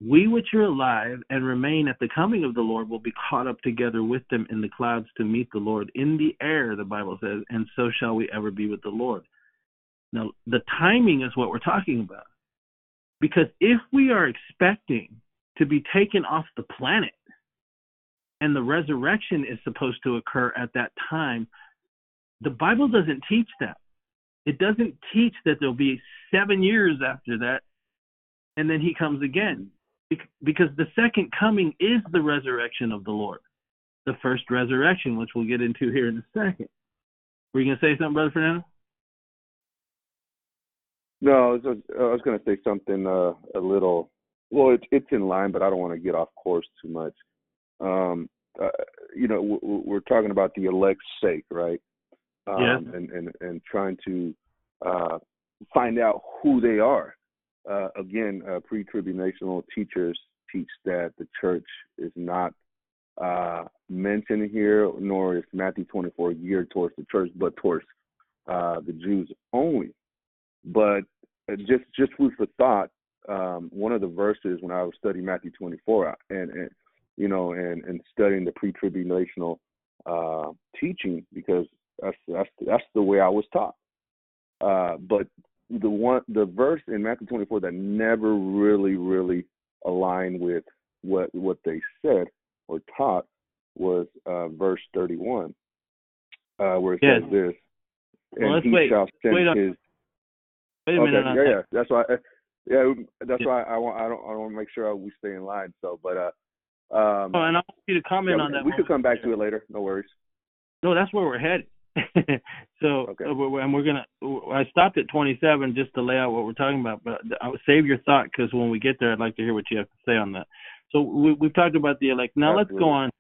Speaker 2: We which are alive and remain at the coming of the Lord will be caught up together with them in the clouds to meet the Lord in the air, the Bible says, and so shall we ever be with the Lord. Now, the timing is what we're talking about. Because if we are expecting to be taken off the planet and the resurrection is supposed to occur at that time, the Bible doesn't teach that. It doesn't teach that there'll be seven years after that and then he comes again. Because the second coming is the resurrection of the Lord, the first resurrection, which we'll get into here in a second. Were you going to say something, Brother Fernando?
Speaker 3: No, I was, I was going to say something uh, a little. Well, it's it's in line, but I don't want to get off course too much. Um, uh, you know, we're talking about the elect's sake, right? Um,
Speaker 2: yeah.
Speaker 3: And and and trying to uh, find out who they are. Uh, again, uh, pre-tribulational teachers teach that the church is not uh, mentioned here, nor is Matthew 24 geared towards the church, but towards uh, the Jews only. But uh, just just food for thought. Um, one of the verses when I was studying Matthew 24 uh, and, and you know and and studying the pre-tribulational teaching because that's that's that's the way I was taught. Uh, but the one the verse in Matthew 24 that never really really aligned with what what they said or taught was uh, verse 31, uh, where it yes. says this, and
Speaker 2: well,
Speaker 3: he
Speaker 2: wait.
Speaker 3: shall send
Speaker 2: wait
Speaker 3: his
Speaker 2: Wait a
Speaker 3: okay.
Speaker 2: minute.
Speaker 3: Yeah, yeah. That's why. Yeah, that's yeah. why I want. I don't. I want to make sure we stay in line. So, but uh. Um,
Speaker 2: oh, and I want you to comment
Speaker 3: yeah,
Speaker 2: on that.
Speaker 3: We could come back to it later. No worries.
Speaker 2: No, that's where we're headed. so,
Speaker 3: Okay.
Speaker 2: uh, and we're gonna. I stopped at 27 just to lay out what we're talking about, but I would save your thought because when we get there, I'd like to hear what you have to say on that. So we, we've talked about the elect. Now let's go on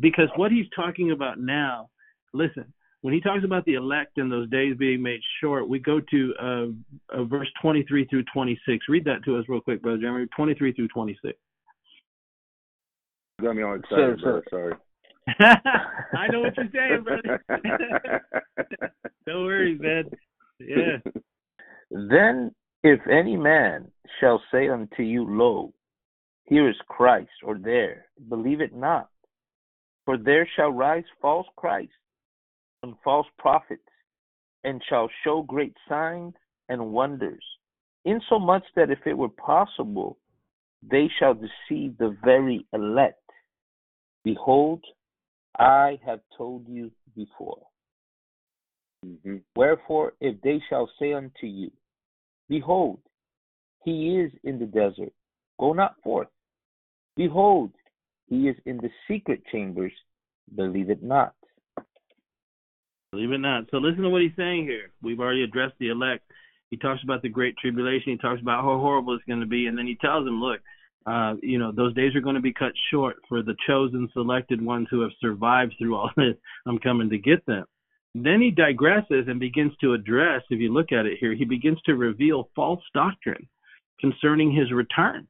Speaker 2: because what he's talking about now. Listen, when he talks about the elect and those days being made short, we go to uh, uh, verse 23 through 26. Read that to us real quick, brother Jeremy. 23 through 26.
Speaker 3: Got me all excited,
Speaker 1: So-
Speaker 3: brother. Sorry.
Speaker 2: I know what you're saying, brother. no worries, man. Yeah.
Speaker 1: Then if any man shall say unto you, Lo, here is Christ, or there, believe it not. For there shall rise false Christs and false prophets, and shall show great signs and wonders, insomuch that if it were possible, they shall deceive the very elect. Behold, I have told you before.
Speaker 3: hmm
Speaker 1: Wherefore, if they shall say unto you, Behold, he is in the desert, go not forth. Behold, he is in the secret chambers, believe it not.
Speaker 2: Believe it not. So listen to what he's saying here. We've already addressed the elect. He talks about the great tribulation. He talks about how horrible it's going to be, and then he tells them, "Look, uh, you know, those days are going to be cut short for the chosen, selected ones who have survived through all this. I'm coming to get them." Then he digresses and begins to address. If you look at it here, he begins to reveal false doctrine concerning his return.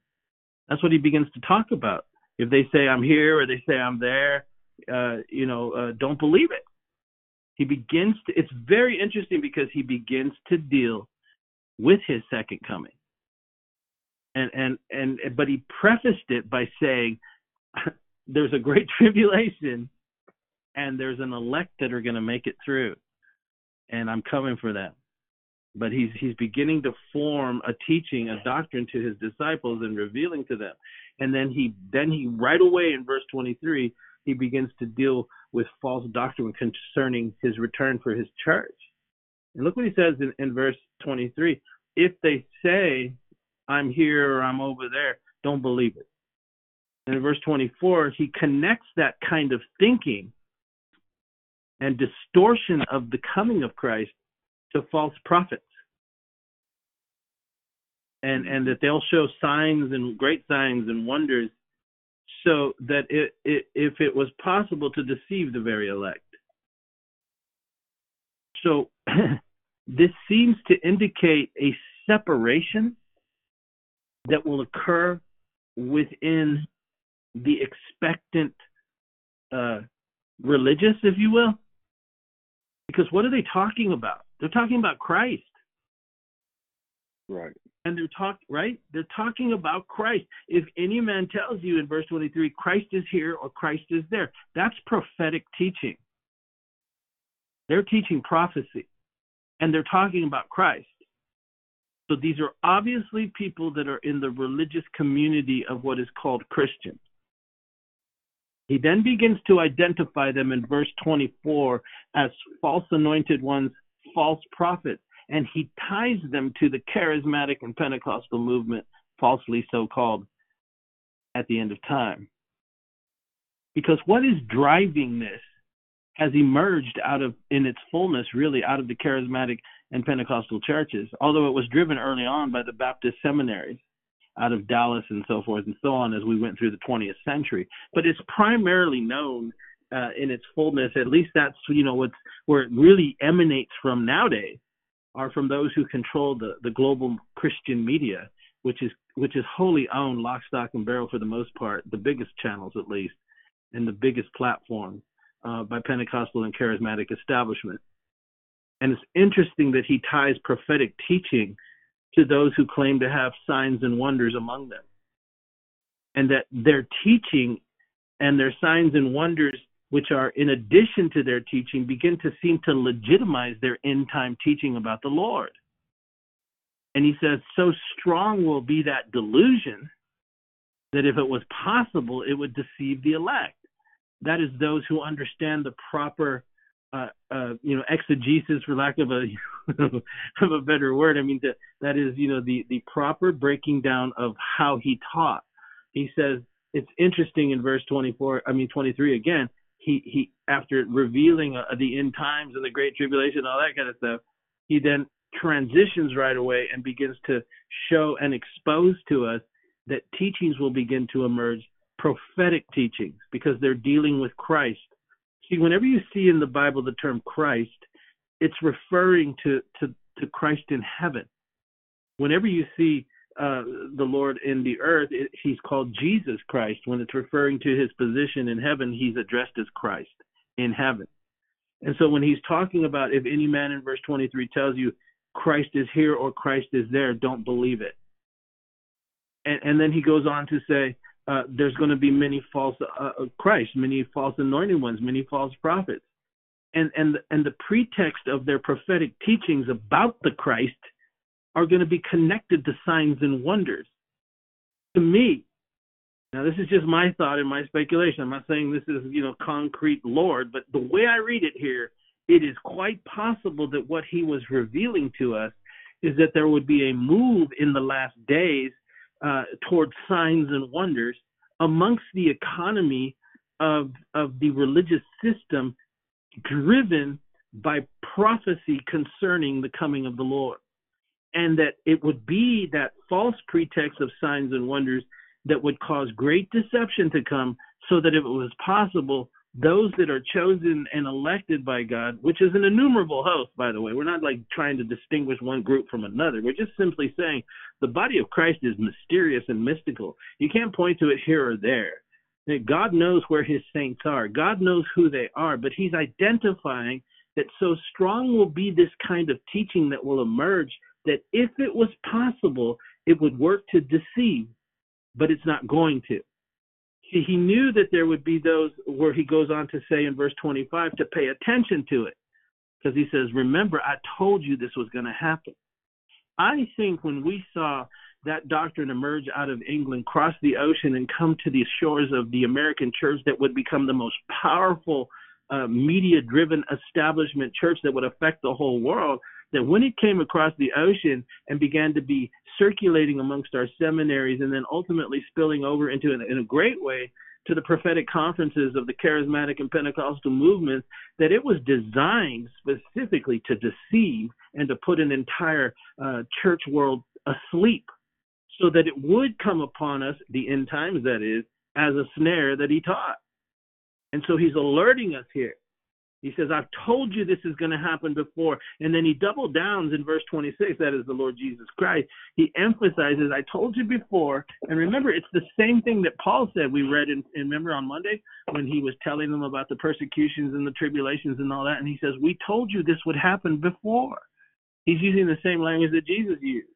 Speaker 2: That's what he begins to talk about. If they say I'm here or they say I'm there, uh, you know, uh, don't believe it he begins to it's very interesting because he begins to deal with his second coming and and and but he prefaced it by saying there's a great tribulation and there's an elect that are going to make it through and i'm coming for them. But he's he's beginning to form a teaching a doctrine to his disciples and revealing to them. And then he then he right away in verse 23 he begins to deal with false doctrine concerning his return for his church. And look what he says in, in verse 23 if they say, I'm here or I'm over there, don't believe it. And in verse 24, he connects that kind of thinking and distortion of the coming of Christ to false prophets. And, and that they'll show signs and great signs and wonders so that it, it, if it was possible to deceive the very elect. So this seems to indicate a separation that will occur within the expectant uh, religious, if you will. Because what are they talking about? They're talking about Christ
Speaker 3: Right.
Speaker 2: and they're talk right they're talking about christ if any man tells you in verse 23 christ is here or christ is there that's prophetic teaching they're teaching prophecy and they're talking about christ so these are obviously people that are in the religious community of what is called christian he then begins to identify them in verse 24 as false anointed ones false prophets and he ties them to the charismatic and Pentecostal movement, falsely so called, at the end of time. Because what is driving this has emerged out of, in its fullness, really out of the charismatic and Pentecostal churches, although it was driven early on by the Baptist seminaries out of Dallas and so forth and so on as we went through the 20th century. But it's primarily known uh, in its fullness, at least that's, you know, what's, where it really emanates from nowadays are from those who control the, the global Christian media, which is which is wholly owned lock, stock, and barrel for the most part, the biggest channels at least, and the biggest platform uh, by Pentecostal and charismatic establishment. And it's interesting that he ties prophetic teaching to those who claim to have signs and wonders among them, and that their teaching and their signs and wonders which are in addition to their teaching, begin to seem to legitimize their end time teaching about the Lord. And he says, so strong will be that delusion that if it was possible, it would deceive the elect. That is those who understand the proper, uh, uh, you know, exegesis, for lack of a of a better word. I mean, that that is, you know, the the proper breaking down of how he taught. He says it's interesting in verse 24. I mean, 23 again he he after revealing uh, the end times and the great tribulation, all that kind of stuff, he then transitions right away and begins to show and expose to us that teachings will begin to emerge, prophetic teachings, because they're dealing with Christ. See, whenever you see in the Bible the term Christ, it's referring to to, to Christ in heaven. Whenever you see uh, the Lord in the earth, it, he's called Jesus Christ. When it's referring to his position in heaven, he's addressed as Christ in heaven. And so when he's talking about if any man in verse 23 tells you Christ is here or Christ is there, don't believe it. And, and then he goes on to say, uh, there's going to be many false uh, uh Christ, many false anointed ones, many false prophets. And, and, and the pretext of their prophetic teachings about the Christ are going to be connected to signs and wonders. To me, now this is just my thought and my speculation. I'm not saying this is, you know, concrete Lord, but the way I read it here, it is quite possible that what he was revealing to us is that there would be a move in the last days uh, towards signs and wonders amongst the economy of of the religious system driven by prophecy concerning the coming of the Lord. And that it would be that false pretext of signs and wonders that would cause great deception to come so that if it was possible those that are chosen and elected by God, which is an innumerable host, by the way, we're not like trying to distinguish one group from another. We're just simply saying the body of Christ is mysterious and mystical. You can't point to it here or there. God knows where his saints are, God knows who they are, but he's identifying that so strong will be this kind of teaching that will emerge that if it was possible, it would work to deceive, but it's not going to. He knew that there would be those where he goes on to say in verse 25 to pay attention to it. Because he says, Remember, I told you this was going to happen. I think when we saw that doctrine emerge out of England, cross the ocean, and come to the shores of the American church that would become the most powerful uh, media driven establishment church that would affect the whole world, that when it came across the ocean and began to be circulating amongst our seminaries and then ultimately spilling over into, in, a great way, to the prophetic conferences of the charismatic and Pentecostal movements, that it was designed specifically to deceive and to put an entire uh, church world asleep so that it would come upon us, the end times that is, as a snare that he taught. And so he's alerting us here he says, I've told you this is going to happen before. And then he double downs in verse 26, that is the Lord Jesus Christ. He emphasizes, I told you before. And remember, it's the same thing that Paul said we read in, in remember on Monday when he was telling them about the persecutions and the tribulations and all that. And he says, We told you this would happen before. He's using the same language that Jesus used.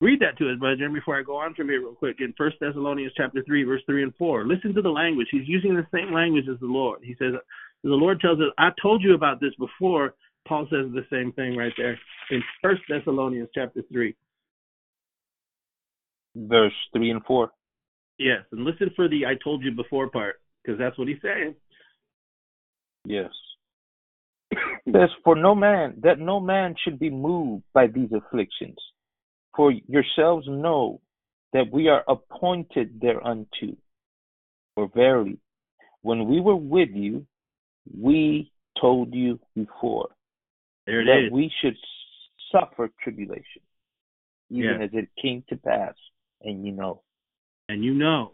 Speaker 2: Read that to us, brother Jim, before I go on from here real quick in First Thessalonians chapter three, verse three and four. Listen to the language. He's using the same language as the Lord. He says, the Lord tells us, I told you about this before. Paul says the same thing right there in First Thessalonians chapter three.
Speaker 1: Verse three and four.
Speaker 2: Yes, and listen for the I told you before part, because that's what he's saying.
Speaker 1: Yes. Says for no man that no man should be moved by these afflictions. For yourselves know that we are appointed thereunto. For verily, when we were with you, we told you before
Speaker 2: there
Speaker 1: that
Speaker 2: is.
Speaker 1: we should suffer tribulation, even
Speaker 2: yeah.
Speaker 1: as it came to pass, and you know.
Speaker 2: And you know.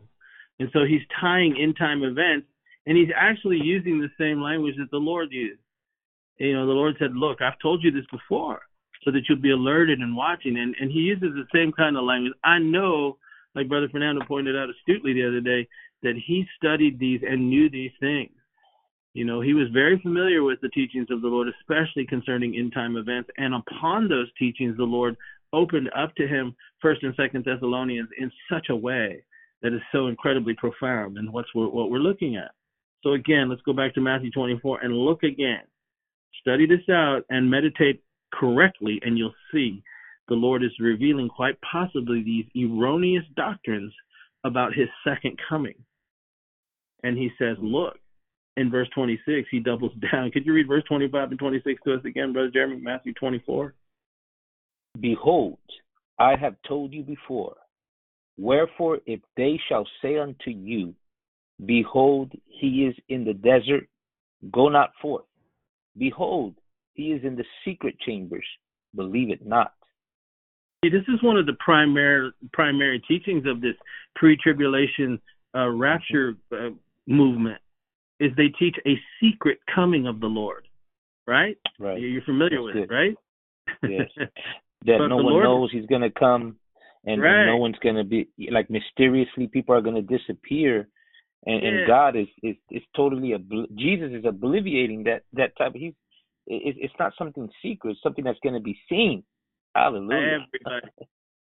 Speaker 2: And so he's tying in time events, and he's actually using the same language that the Lord used. You know, the Lord said, Look, I've told you this before, so that you'll be alerted and watching. And, and he uses the same kind of language. I know, like Brother Fernando pointed out astutely the other day, that he studied these and knew these things. You know, he was very familiar with the teachings of the Lord, especially concerning end time events. And upon those teachings, the Lord opened up to him First and Second Thessalonians in such a way that is so incredibly profound. And what's what we're looking at. So again, let's go back to Matthew 24 and look again. Study this out and meditate correctly, and you'll see the Lord is revealing quite possibly these erroneous doctrines about his second coming. And he says, Look, in verse 26, he doubles down. Could you read verse 25 and 26 to us again, Brother Jeremy? Matthew 24.
Speaker 1: Behold, I have told you before. Wherefore, if they shall say unto you, Behold, he is in the desert, go not forth. Behold, he is in the secret chambers, believe it not.
Speaker 2: See, this is one of the primary primary teachings of this pre-tribulation uh, rapture uh, movement. Is they teach a secret coming of the Lord, right?
Speaker 1: Right.
Speaker 2: You're familiar
Speaker 1: That's
Speaker 2: with it, right?
Speaker 1: Yes. That
Speaker 2: But
Speaker 1: no one
Speaker 2: Lord-
Speaker 1: knows he's gonna come and,
Speaker 2: Right.
Speaker 1: no one's gonna be like mysteriously people are gonna disappear and,
Speaker 2: Yeah.
Speaker 1: and God is, is is totally obli- Jesus is obliviating that that type of he's it, it's not something secret, it's something that's gonna be seen. Hallelujah.
Speaker 2: Everybody.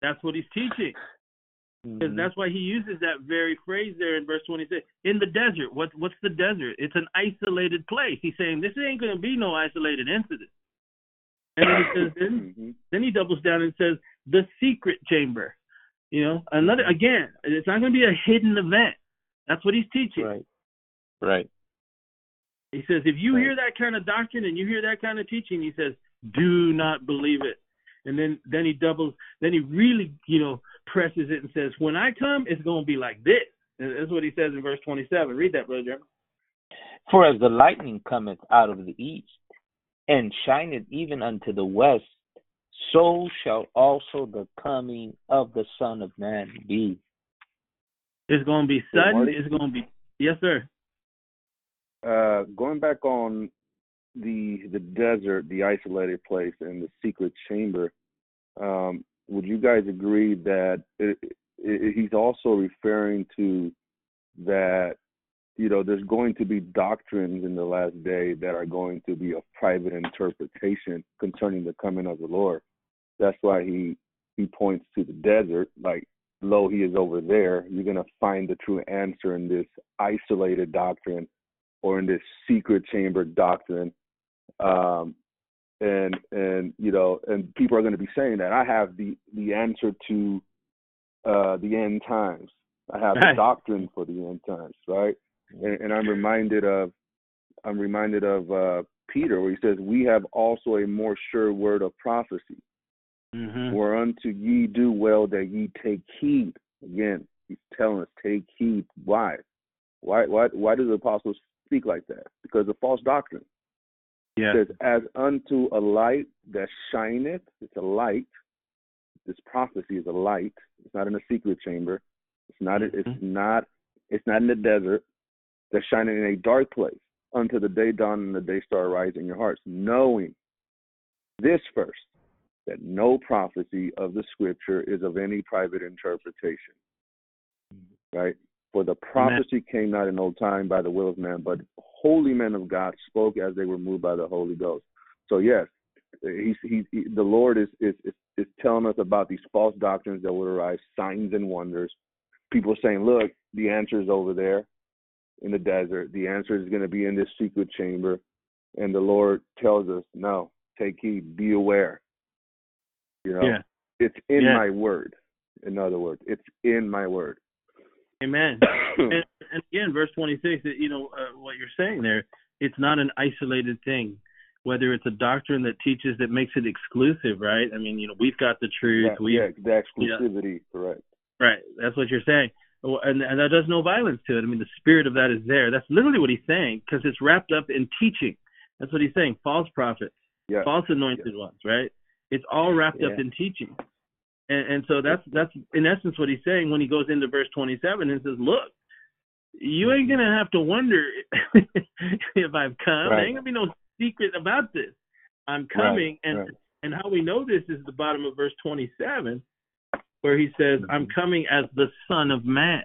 Speaker 2: That's what he's teaching. Because
Speaker 1: Mhm.
Speaker 2: that's why he uses that very phrase there in verse 26. In the desert. What, what's the desert? It's an isolated place. He's saying this ain't going to be no isolated incident. And then he says, then,
Speaker 3: Mhm.
Speaker 2: then he doubles down and says, the secret chamber. You know, another, again, it's not going to be a hidden event. That's what he's teaching.
Speaker 1: Right. Right.
Speaker 2: He says, if you
Speaker 1: Right.
Speaker 2: hear that kind of doctrine and you hear that kind of teaching, he says, do not believe it. And then, then he doubles, then he really, you know, presses it and says, when I come, it's going to be like this. And that's what he says in verse 27. Read that, brother Jeremy.
Speaker 1: For as the lightning cometh out of the east, and shineth even unto the west, so shall also the coming of the Son of Man be.
Speaker 2: It's going to be sudden. It's going to be, yes, sir.
Speaker 3: Uh, going back on the the desert, the isolated place, and the secret chamber, um, would you guys agree that it, it, he's also referring to that? You know, there's going to be doctrines in the last day that are going to be of private interpretation concerning the coming of the Lord. That's why he he points to the desert, like lo, he is over there. You're gonna find the true answer in this isolated doctrine or in this secret chamber doctrine um and and you know and people are going to be saying that i have the the answer to uh the end times i have the doctrine for the end times right and, and i'm reminded of i'm reminded of uh peter where he says we have also a more sure word of prophecy
Speaker 2: Mm-hmm.
Speaker 3: whereunto ye do well that ye take heed. Again, he's telling us take heed. Why? Why why why do the apostles speak like that? Because of false doctrine.
Speaker 2: Yeah.
Speaker 3: It says, as unto a light that shineth, it's a light. This prophecy is a light. It's not in a secret chamber. It's not it's
Speaker 2: Mhm.
Speaker 3: not it's not in the desert. That's shining in a dark place unto the day dawn and the day star rise in your hearts, knowing this first, that no prophecy of the scripture is of any private interpretation. Right? For the prophecy came not in old time by the will of man, but holy men of God spoke as they were moved by the Holy Ghost. So yes, he's he, he the Lord is, is is is telling us about these false doctrines that would arise, signs and wonders. People saying, "Look, the answer is over there in the desert. The answer is going to be in this secret chamber." And the Lord tells us, "No, take heed, be aware." You know,
Speaker 2: Yeah.
Speaker 3: it's in
Speaker 2: Yeah.
Speaker 3: my word. In other words, it's in my word.
Speaker 2: Amen. and, and again, verse 26, that, you know, uh, what you're saying there, it's not an isolated thing. Whether it's a doctrine that teaches that makes it exclusive, right? I mean, you know, we've got the truth.
Speaker 3: yeah,
Speaker 2: we
Speaker 3: yeah, the exclusivity, correct.
Speaker 2: Right. That's what you're saying. And, and that does no violence to it. I mean, the spirit of that is there. That's literally what he's saying because it's wrapped up in teaching. That's what he's saying. False prophets,
Speaker 3: Yeah.
Speaker 2: false anointed ones, right? It's all wrapped up in teaching. And, and so that's that's in essence what he's saying when he goes into verse 27 and says, "Look, you ain't gonna have to wonder if I've come. There ain't gonna be no secret about this. I'm
Speaker 1: Right,
Speaker 2: coming, and
Speaker 1: right.
Speaker 2: and how we know this is the bottom of verse 27, where he says, "I'm
Speaker 1: Mhm.
Speaker 2: coming as the Son of Man."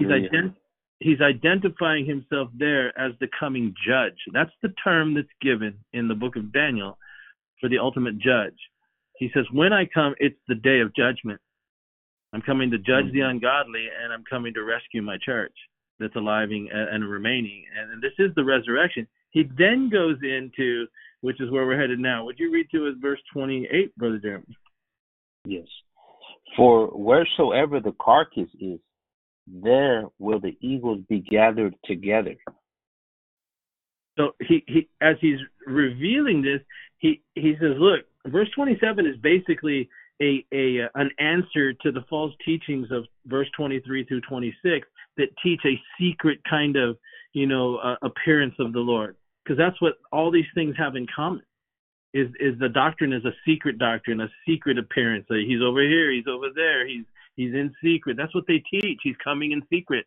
Speaker 2: He's, ident- he's identifying himself there as the coming judge. That's the term that's given in the book of Daniel for the ultimate judge. He says, When I come, it's the day of judgment. I'm coming to judge the mm-hmm. ungodly, and I'm coming to rescue my church that's alive and, and remaining. And, and this is the resurrection. He then goes into, which is where we're headed now. Would you read to us verse 28, Brother Jeremy?
Speaker 1: Yes. For wheresoever the carcass is, there will the eagles be gathered together.
Speaker 2: So he, he as he's revealing this, he he says, look, verse 27 is basically a a an answer to the false teachings of verse 23 through 26 that teach a secret kind of, you know, uh, appearance of the Lord, because that's what all these things have in common. Is is the doctrine is a secret doctrine, a secret appearance. Like he's over here, he's over there, he's he's in secret. That's what they teach. He's coming in secret.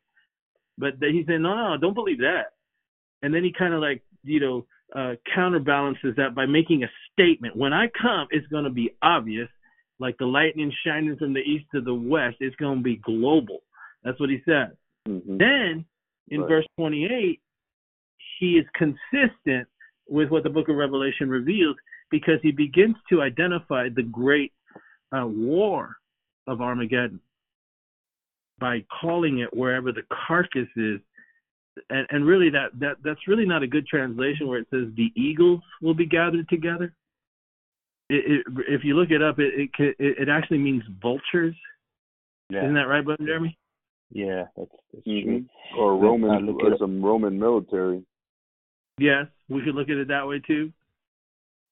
Speaker 2: But he said, no, no, don't believe that. And then he kind of like, you know, uh, counterbalances that by making a statement. When I come, it's going to be obvious, like the lightning shining from the east to the west. It's going to be global. That's what he said. Mm-hmm. Then in right. verse 28, he is consistent with what the book of Revelation reveals because he begins to identify the great uh, war of Armageddon by calling it wherever the carcass is and, and really that, that that's really not a good translation where it says the eagles will be gathered together. It, it, if you look it up, it, it it actually means vultures. Yeah. Isn't that right, Brother Jeremy?
Speaker 1: Yeah, that's, that's
Speaker 3: mm-hmm. true. Or Roman, or some Roman military.
Speaker 2: Yes, we could look at it that way too.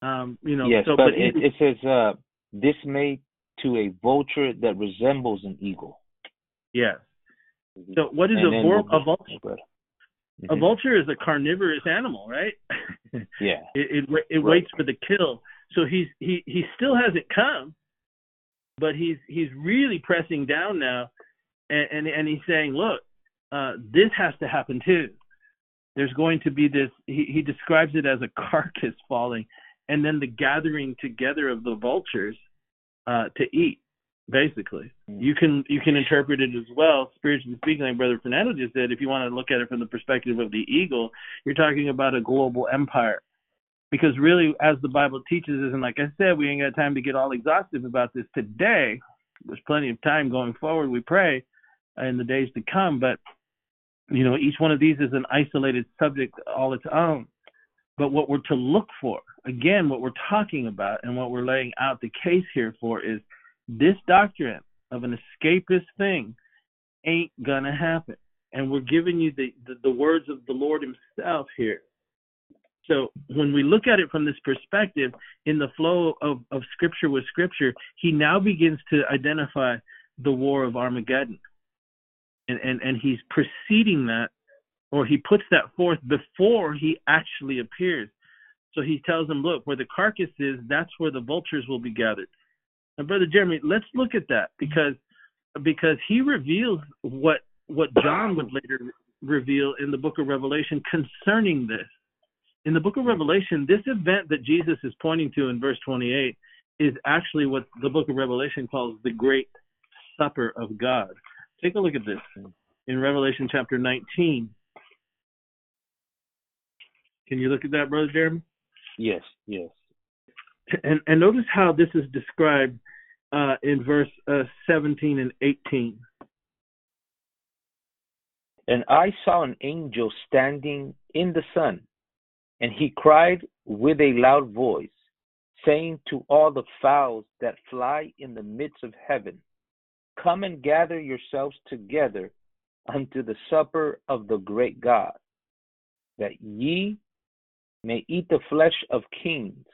Speaker 2: Um, you know,
Speaker 1: yes,
Speaker 2: so,
Speaker 1: but, but it, it says uh, this made to a vulture that resembles an eagle.
Speaker 2: Yes. Mm-hmm. So what is and a, vor- a vulture? Mm-hmm. A vulture is a carnivorous animal, right?
Speaker 1: yeah.
Speaker 2: It it, it right. waits for the kill. So he's he he still hasn't come, but he's he's really pressing down now, and and, and he's saying, look, uh, this has to happen too. There's going to be this. He he describes it as a carcass falling, and then the gathering together of the vultures uh, to eat basically. You can you can interpret it as well, spiritually speaking, like Brother Fernando just said. If you want to look at it from the perspective of the eagle, you're talking about a global empire. Because really, as the Bible teaches us, and like I said, we ain't got time to get all exhaustive about this today. There's plenty of time going forward. We pray in the days to come, but you know, each one of these is an isolated subject all its own. But what we're to look for, again, what we're talking about and what we're laying out the case here for is this doctrine of an escapist thing ain't gonna happen. And we're giving you the, the, the words of the Lord Himself here. So when we look at it from this perspective, in the flow of, of scripture with scripture, he now begins to identify the war of Armageddon. And, and, and he's preceding that, or he puts that forth before he actually appears. So he tells them, look, where the carcass is, that's where the vultures will be gathered. And brother Jeremy, let's look at that because because he reveals what what John would later reveal in the book of Revelation concerning this. In the book of Revelation, this event that Jesus is pointing to in verse 28 is actually what the book of Revelation calls the great supper of God. Take a look at this in Revelation chapter 19. Can you look at that, brother Jeremy?
Speaker 1: Yes, yes.
Speaker 2: And, and notice how this is described uh, in verse uh, 17 and 18.
Speaker 1: And I saw an angel standing in the sun, and he cried with a loud voice, saying to all the fowls that fly in the midst of heaven, Come and gather yourselves together unto the supper of the great God, that ye may eat the flesh of kings,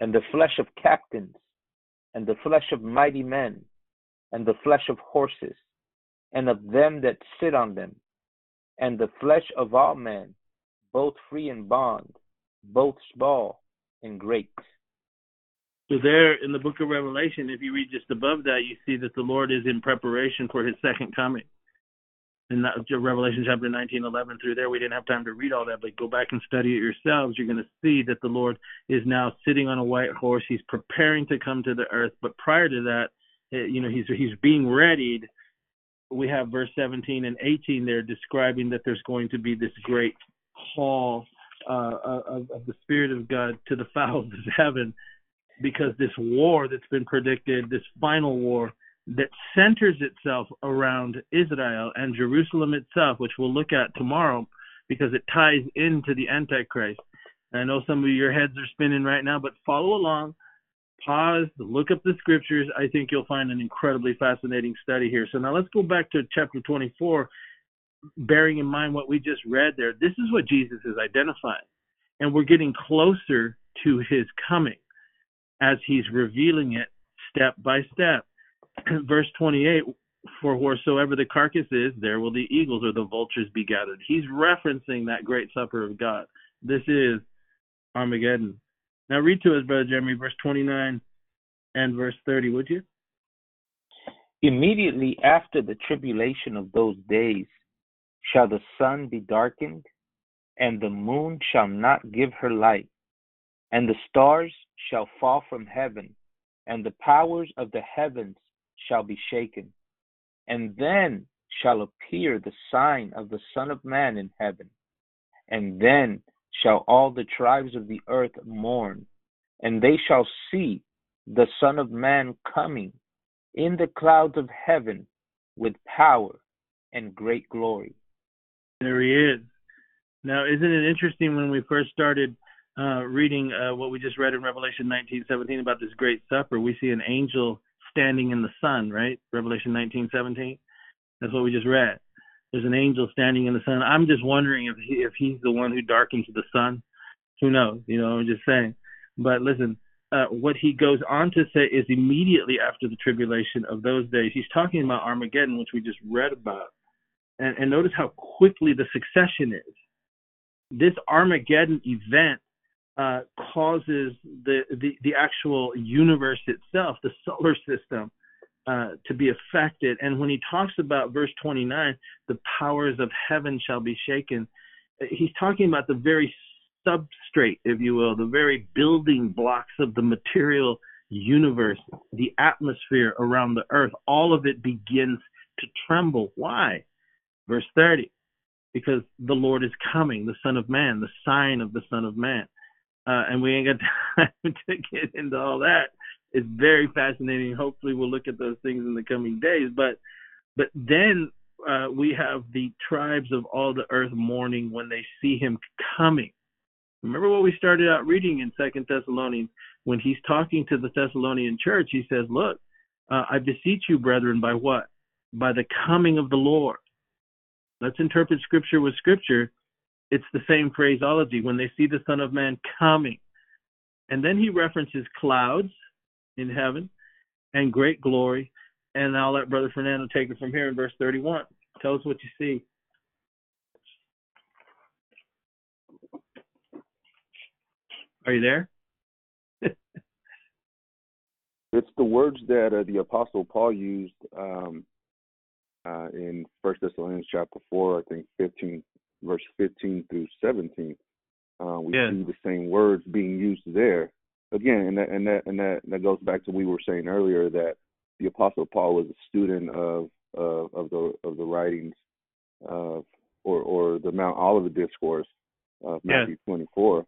Speaker 1: and the flesh of captains, and the flesh of mighty men, and the flesh of horses, and of them that sit on them, and the flesh of all men, both free and bond, both small and great.
Speaker 2: So, there in the book of Revelation, if you read just above that, you see that the Lord is in preparation for his second coming in Revelation chapter 19, 11 through there. We didn't have time to read all that, but go back and study it yourselves. You're going to see that the Lord is now sitting on a white horse. He's preparing to come to the earth. But prior to that, eh, you know, he's he's being readied. We have verse 17 and 18 there describing that there's going to be this great call uh, of, of the Spirit of God to the fowls of heaven because this war that's been predicted, this final war, that centers itself around Israel and Jerusalem itself, which we'll look at tomorrow because it ties into the Antichrist. I know some of your heads are spinning right now, but follow along, pause, look up the scriptures. I think you'll find an incredibly fascinating study here. So now let's go back to chapter 24, bearing in mind what we just read there. This is what Jesus is identifying. And we're getting closer to his coming as he's revealing it step by step. verse 28, for wheresoever the carcass is, there will the eagles or the vultures be gathered. He's referencing that great supper of God. This is Armageddon. Now read to us, Brother Jeremy, verse 29 and verse 30, would you?
Speaker 1: Immediately after the tribulation of those days shall the sun be darkened, and the moon shall not give her light, and the stars shall fall from heaven, and the powers of the heavens shall be shaken. And then shall appear the sign of the Son of Man in heaven. And then shall all the tribes of the earth mourn, and they shall see the Son of Man coming in the clouds of heaven with power and great glory.
Speaker 2: There he is. Now, isn't it interesting when we first started uh, reading uh, what we just read in Revelation 19:17 about this great supper? We see an angel standing in the sun, right? Revelation 19:17. That's what we just read. There's an angel standing in the sun. I'm just wondering if he, if he's the one who darkens the sun. Who knows? You know, I'm just saying. But listen, uh, what he goes on to say is immediately after the tribulation of those days. He's talking about Armageddon, which we just read about. And, and notice how quickly the succession is. This Armageddon event uh, causes the, the, the actual universe itself, the solar system, uh, to be affected. And when he talks about verse 29, the powers of heaven shall be shaken, he's talking about the very substrate, if you will, the very building blocks of the material universe, the atmosphere around the earth, all of it begins to tremble. Why? Verse 30, because the Lord is coming, the Son of Man, the sign of the Son of Man. Uh, and we ain't got time to get into all that. It's very fascinating. Hopefully, we'll look at those things in the coming days. But, but then uh, we have the tribes of all the earth mourning when they see Him coming. Remember what we started out reading in Second Thessalonians when he's talking to the Thessalonian church. He says, "Look, uh, I beseech you, brethren, by what? By the coming of the Lord." Let's interpret Scripture with Scripture. It's the same phraseology when they see the Son of Man coming, and then he references clouds in heaven and great glory. And I'll let Brother Fernando take it from here in verse 31. Tell us what you see. Are you there?
Speaker 3: it's the words that uh, the Apostle Paul used um, uh, in First Thessalonians chapter four, I think fifteen, verse fifteen through seventeen. Uh, we yeah. see the same words being used there again, and that and that and that that goes back to what we were saying earlier that the Apostle Paul was a student of of, of the of the writings of or or the Mount Olivet discourse of Matthew yeah. 24,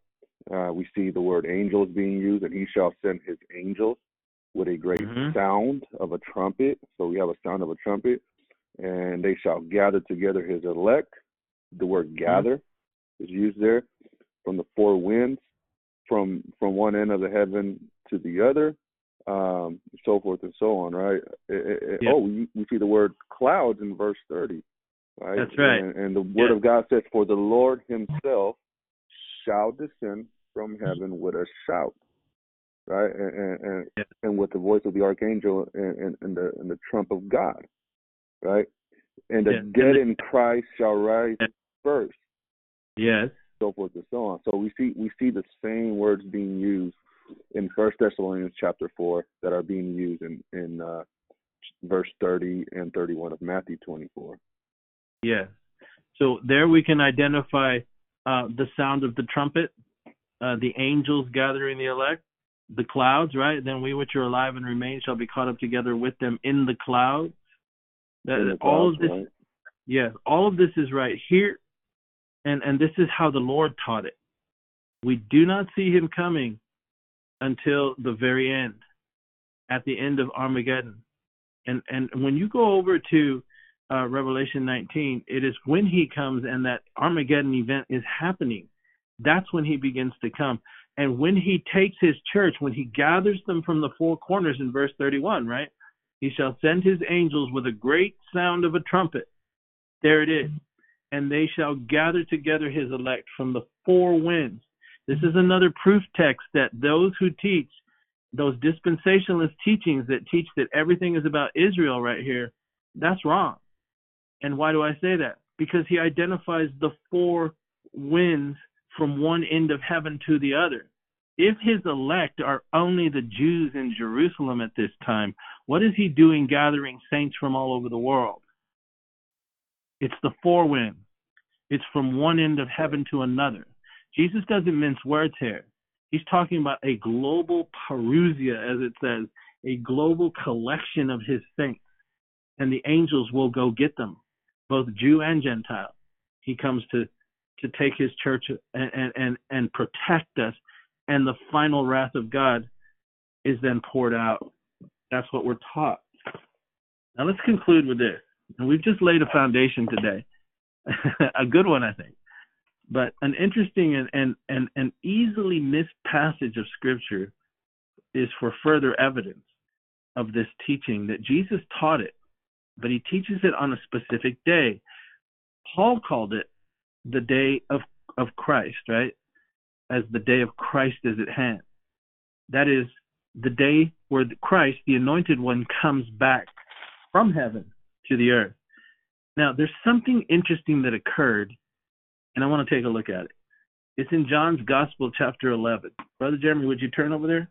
Speaker 3: uh, we see the word angels being used, and he shall send his angels with a great mm-hmm. sound of a trumpet. So we have a sound of a trumpet, and they shall gather together his elect. The word mm-hmm. gather mm-hmm. is used there from the four winds, from from one end of the heaven to the other, um, so forth and so on. Right? It, it, Oh, we, we see the word clouds in verse thirty. Right?
Speaker 2: That's right.
Speaker 3: And, and the word of God says, "For the Lord Himself shall descend from heaven with a shout, right? And and, and, and with the voice of the archangel and, and, the and the trump of God, right? And the dead in Christ shall rise. First.
Speaker 2: Yes.
Speaker 3: So forth and so on. So we see we see the same words being used in First Thessalonians chapter four that are being used in in uh, verse thirty and thirty one of Matthew twenty four.
Speaker 2: Yes. So there we can identify uh, the sound of the trumpet, uh, the angels gathering the elect, the clouds, right? Then we which are alive and remain shall be caught up together with them in the clouds. That
Speaker 3: the
Speaker 2: all of this,
Speaker 3: right?
Speaker 2: yeah, all of this is right here, and and this is how the Lord taught it. We do not see Him coming until the very end, at the end of Armageddon, and and when you go over to uh, Revelation 19, it is when he comes and that Armageddon event is happening. That's when he begins to come. And when he takes his church, when he gathers them from the four corners in verse 31, right? He shall send his angels with a great sound of a trumpet. There it is. And they shall gather together his elect from the four winds. This is another proof text that those who teach, those dispensationalist teachings that teach that everything is about Israel right here, That's wrong. And why do I say that? Because he identifies the four winds from one end of heaven to the other. If his elect are only the Jews in Jerusalem at this time, what is he doing gathering saints from all over the world? It's the four winds. It's from one end of heaven to another. Jesus doesn't mince words here. He's talking about a global parousia, as it says, a global collection of his saints. And the angels will go get them, both Jew and Gentile. He comes to to take his church and, and, and protect us. And the final wrath of God is then poured out. That's what we're taught. Now let's conclude with this. And we've just laid a foundation today, a good one, I think. But an interesting and, and, and, and easily missed passage of Scripture is for further evidence of this teaching that Jesus taught it, but he teaches it on a specific day. Paul called it the day of, of Christ, right? As the day of Christ is at hand. That is the day where Christ, the anointed one, comes back from heaven to the earth. Now, there's something interesting that occurred, and I want to take a look at it. It's in John's Gospel, chapter 11. Brother Jeremy, would you turn over there?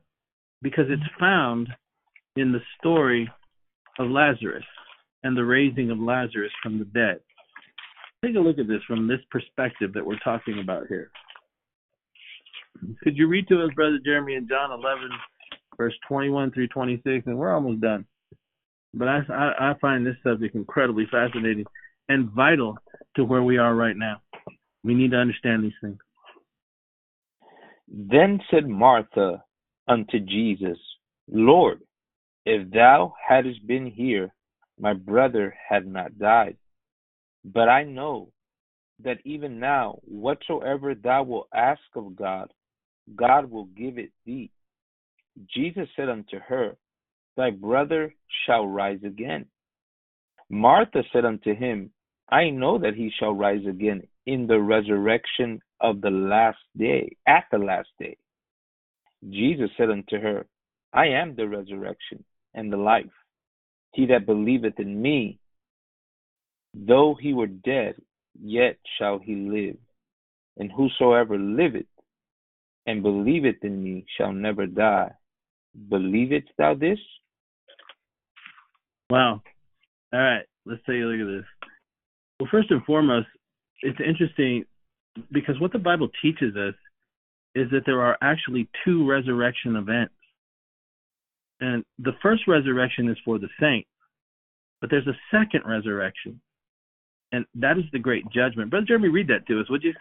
Speaker 2: Because it's found in the story of Lazarus and the raising of Lazarus from the dead. Take a look at this from this perspective that we're talking about here. Could you read to us, Brother Jeremy, in John 11, verse 21 through 26? And we're almost done. But I, I, I find this subject incredibly fascinating and vital to where we are right now. We need to understand these things.
Speaker 1: Then said Martha unto Jesus, Lord, if thou hadst been here, my brother had not died. But I know that even now, whatsoever thou wilt ask of God, God will give it thee. Jesus said unto her, Thy brother shall rise again. Martha said unto him, I know that he shall rise again in the resurrection of the last day, at the last day. Jesus said unto her, I am the resurrection and the life. He that believeth in me, Though he were dead, yet shall he live. And whosoever liveth and believeth in me shall never die. Believest thou this?
Speaker 2: Wow. All right, let's take a look at this. Well, first and foremost, it's interesting because what the Bible teaches us is that there are actually two resurrection events. And the first resurrection is for the saints, but there's a second resurrection and that is the great judgment. Brother Jeremy, read that to us, would you?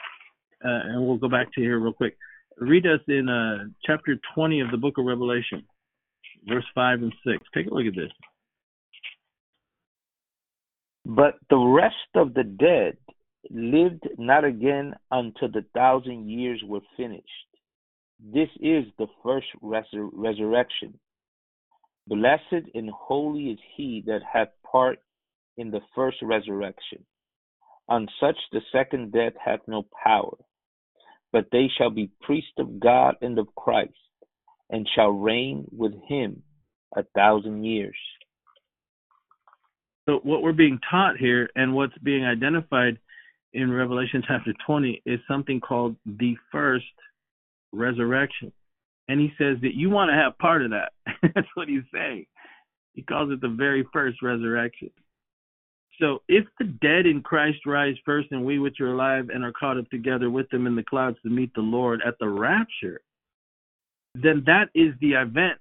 Speaker 2: Uh, and we'll go back to here real quick. Read us in uh, chapter 20 of the book of Revelation, verse 5 and 6. Take a look at this.
Speaker 1: But the rest of the dead lived not again until the thousand years were finished. This is the first resur- resurrection. Blessed and holy is he that hath part in the first resurrection. On such the second death hath no power, but they shall be priests of God and of Christ, and shall reign with him a thousand years.
Speaker 2: So, what we're being taught here and what's being identified in Revelation chapter 20 is something called the first resurrection. And he says that you want to have part of that. That's what he's saying. He calls it the very first resurrection. So if the dead in Christ rise first, and we which are alive and are caught up together with them in the clouds to meet the Lord at the rapture, then that is the event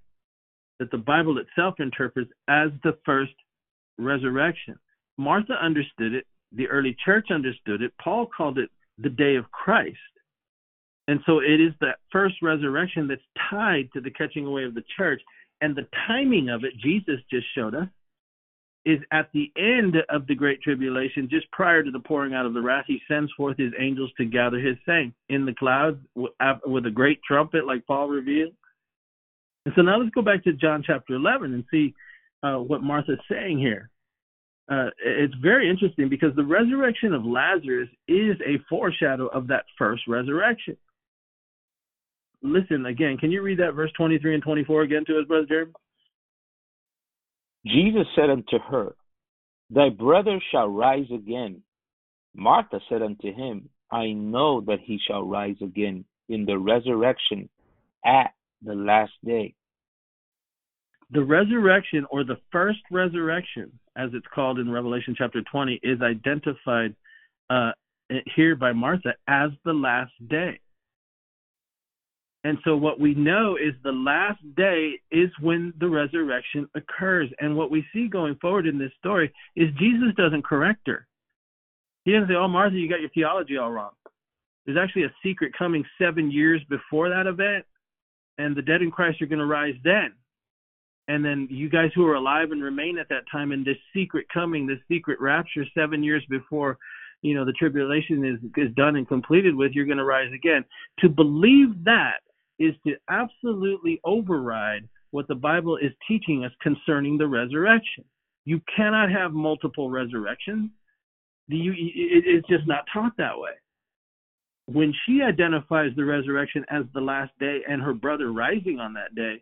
Speaker 2: that the Bible itself interprets as the first resurrection. Martha understood it, the early church understood it, Paul called it the day of Christ. And so it is that first resurrection that's tied to the catching away of the church. And the timing of it, Jesus just showed us, is at the end of the great tribulation, just prior to the pouring out of the wrath, he sends forth his angels to gather his saints in the clouds with a great trumpet, like Paul revealed. And so now let's go back to John chapter 11 and see uh, what Martha's saying here. Uh, it's very interesting because the resurrection of Lazarus is a foreshadow of that first resurrection. Listen again. Can you read that verse 23 and 24 again to us, Brother Jeremy?
Speaker 1: Jesus said unto her, Thy brother shall rise again. Martha said unto him, I know that he shall rise again in the resurrection at the last day.
Speaker 2: The resurrection, or the first resurrection, as it's called in Revelation chapter 20, is identified uh, here by Martha as the last day. And so, what we know is the last day is when the resurrection occurs. And what we see going forward in this story is Jesus doesn't correct her. He doesn't say, Oh, Martha, you got your theology all wrong. There's actually a secret coming seven years before that event, and the dead in Christ are going to rise then. And then you guys who are alive and remain at that time in this secret coming, this secret rapture seven years before you know the tribulation is is done and completed with you're going to rise again. To believe that is to absolutely override what the bible is teaching us concerning the resurrection. You cannot have multiple resurrections. You, it, it's just not taught that way. When she identifies the resurrection as the last day and her brother rising on that day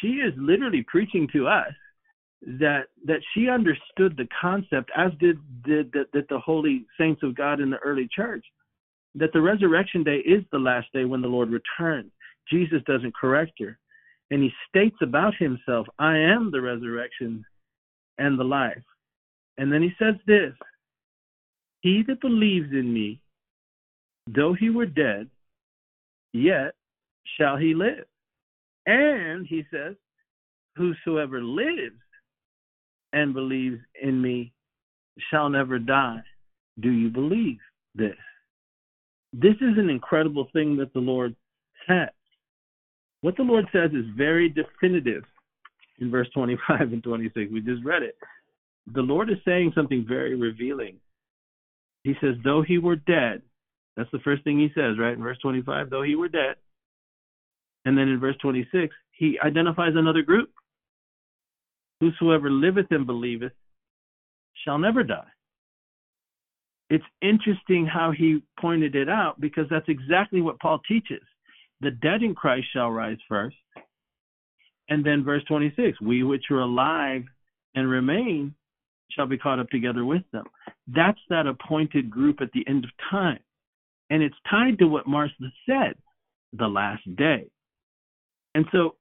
Speaker 2: she is literally preaching to us that that she understood the concept, as did, did that, that the holy saints of God in the early church, that the resurrection day is the last day when the Lord returns. Jesus doesn't correct her. And he states about himself, I am the resurrection and the life. And then he says this He that believes in me, though he were dead, yet shall he live. And he says, Whosoever lives and believes in me shall never die. Do you believe this? This is an incredible thing that the Lord says. What the Lord says is very definitive in verse 25 and 26. We just read it. The Lord is saying something very revealing. He says, though he were dead, that's the first thing he says, right? In verse 25, though he were dead. And then in verse 26, he identifies another group. Whosoever liveth and believeth shall never die. It's interesting how he pointed it out because that's exactly what Paul teaches. The dead in Christ shall rise first. And then verse 26 we which are alive and remain shall be caught up together with them. That's that appointed group at the end of time. And it's tied to what Martha said the last day. And so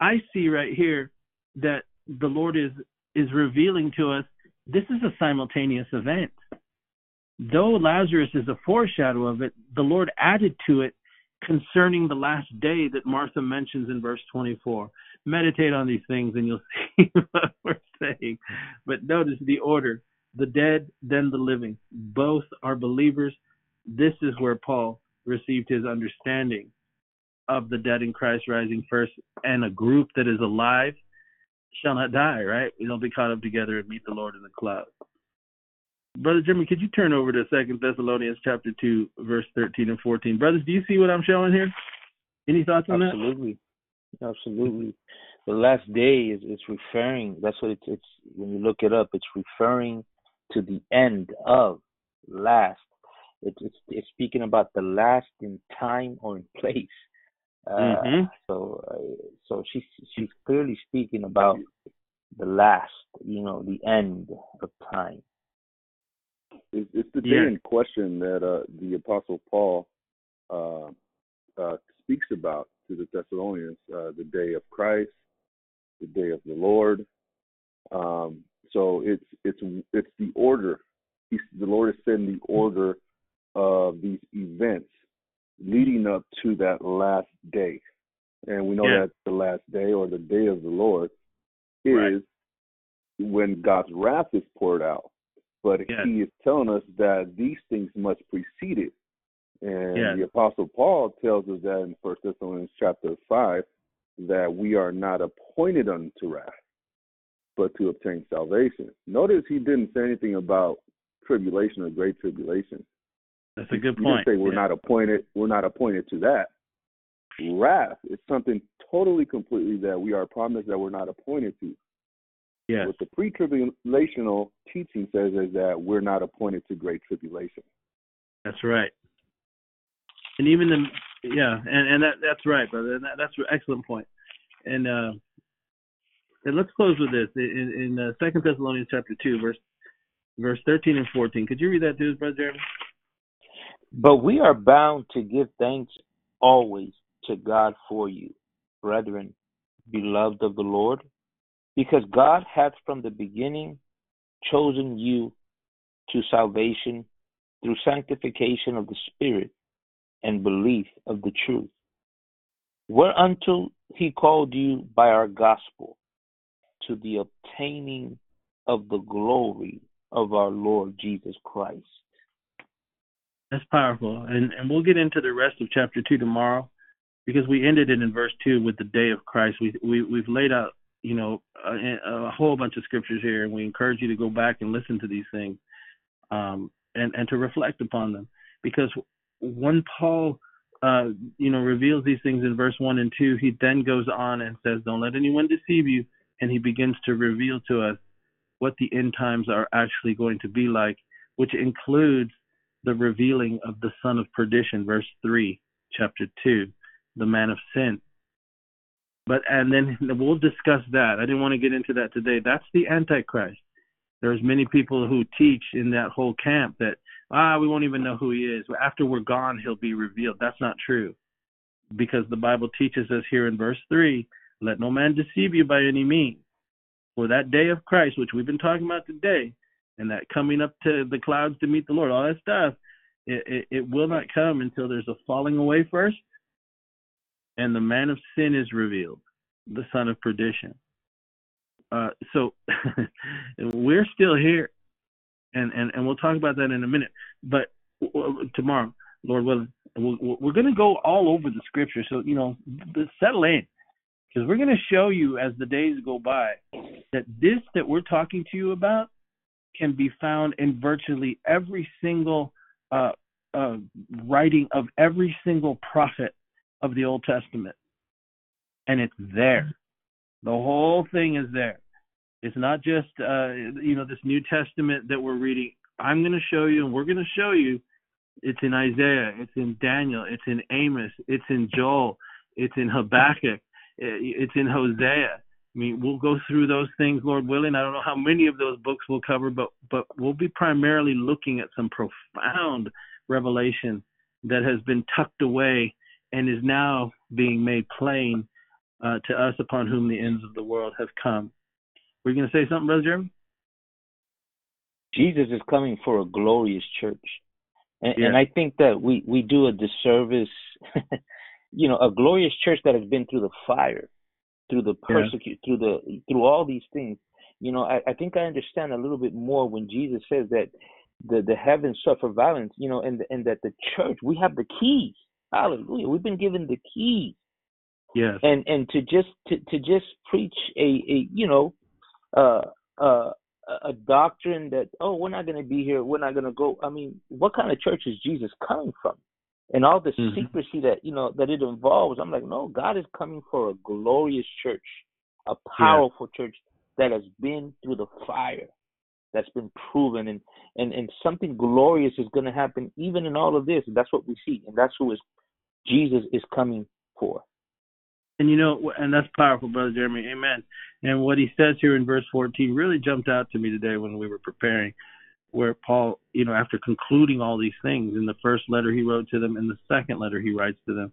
Speaker 2: I see right here that the Lord is is revealing to us this is a simultaneous event. Though Lazarus is a foreshadow of it, the Lord added to it concerning the last day that Martha mentions in verse 24. Meditate on these things and you'll see what we're saying. But notice the order the dead, then the living. Both are believers. This is where Paul received his understanding of the dead in Christ rising first and a group that is alive shall not die, right? We'll be caught up together and meet the Lord in the clouds. Brother Jimmy, could you turn over to Second Thessalonians chapter two, verse thirteen and fourteen? Brothers, do you see what I'm showing here? Any thoughts on
Speaker 1: Absolutely. that? Absolutely. Absolutely. The last day is it's referring that's what it's it's when you look it up, it's referring to the end of last. It's it's, it's speaking about the last in time or in place. Uh, mm-hmm. So, uh, so she's she's clearly speaking about the last, you know, the end of time.
Speaker 3: It's, it's the day yeah. in question that uh, the Apostle Paul uh, uh, speaks about to the Thessalonians: uh, the day of Christ, the day of the Lord. Um, so it's it's it's the order. He's, the Lord is setting the order of these events leading up to that last day. And we know yeah. that the last day or the day of the Lord is right. when God's wrath is poured out. But yeah. he is telling us that these things must precede it. And yeah. the Apostle Paul tells us that in First Thessalonians chapter five that we are not appointed unto wrath, but to obtain salvation. Notice he didn't say anything about tribulation or great tribulation.
Speaker 2: That's a good point.
Speaker 3: You say we're yeah. not appointed. We're not appointed to that. Wrath is something totally, completely that we are promised that we're not appointed to.
Speaker 2: Yeah.
Speaker 3: What the pre-tribulational teaching says is that we're not appointed to great tribulation.
Speaker 2: That's right. And even the yeah, and and that that's right, brother. That, that's an excellent point. And uh, And let's close with this in, in uh, Second Thessalonians chapter two, verse verse thirteen and fourteen. Could you read that to us, brother Jeremy?
Speaker 1: But we are bound to give thanks always to God for you, brethren, beloved of the Lord, because God hath from the beginning chosen you to salvation through sanctification of the Spirit and belief of the truth, whereunto he called you by our gospel to the obtaining of the glory of our Lord Jesus Christ.
Speaker 2: That's powerful. And and we'll get into the rest of chapter 2 tomorrow because we ended it in verse 2 with the day of Christ. We we we've laid out, you know, a, a whole bunch of scriptures here and we encourage you to go back and listen to these things. Um and and to reflect upon them because when Paul uh, you know, reveals these things in verse one and two, he then goes on and says, "Don't let anyone deceive you," and he begins to reveal to us what the end times are actually going to be like, which includes the revealing of the son of perdition, verse three, chapter two, the man of sin. But and then we'll discuss that. I didn't want to get into that today. That's the Antichrist. There's many people who teach in that whole camp that ah, we won't even know who he is. After we're gone, he'll be revealed. That's not true. Because the Bible teaches us here in verse 3 let no man deceive you by any means. For that day of Christ, which we've been talking about today, and that coming up to the clouds to meet the Lord, all that stuff, it, it, it will not come until there's a falling away first, and the man of sin is revealed, the son of perdition. Uh, so we're still here and and and we'll talk about that in a minute. But tomorrow, Lord willing, we're going to go all over the scripture. So you know, settle in, because we're going to show you as the days go by that this that we're talking to you about can be found in virtually every single uh, uh, writing of every single prophet of the Old Testament, and it's there. The whole thing is there. It's not just uh, you know this New Testament that we're reading. I'm going to show you, and we're going to show you. It's in Isaiah. It's in Daniel. It's in Amos. It's in Joel. It's in Habakkuk. It's in Hosea. I mean, we'll go through those things, Lord willing. I don't know how many of those books we'll cover, but but we'll be primarily looking at some profound revelation that has been tucked away and is now being made plain uh, to us upon whom the ends of the world have come. Were you going to say something, Brother Jeremy?
Speaker 1: Jesus is coming for a glorious church. And, yeah. and I think that we, we do a disservice, you know, a glorious church that has been through the fire, through the persecute, yeah. through the through all these things. You know, I, I think I understand a little bit more when Jesus says that the the heavens suffer violence. You know, and and that the church we have the keys. Hallelujah. We've been given the keys.
Speaker 2: Yes.
Speaker 1: And and to just to to just preach a a you know uh, uh, a doctrine that oh we're not going to be here we're not going to go i mean what kind of church is jesus coming from and all the mm-hmm. secrecy that you know that it involves i'm like no god is coming for a glorious church a powerful yeah. church that has been through the fire that's been proven and and and something glorious is going to happen even in all of this that's what we see and that's who is jesus is coming for
Speaker 2: and you know, and that's powerful, Brother Jeremy. Amen. And what he says here in verse 14 really jumped out to me today when we were preparing, where Paul, you know, after concluding all these things in the first letter he wrote to them, and the second letter he writes to them,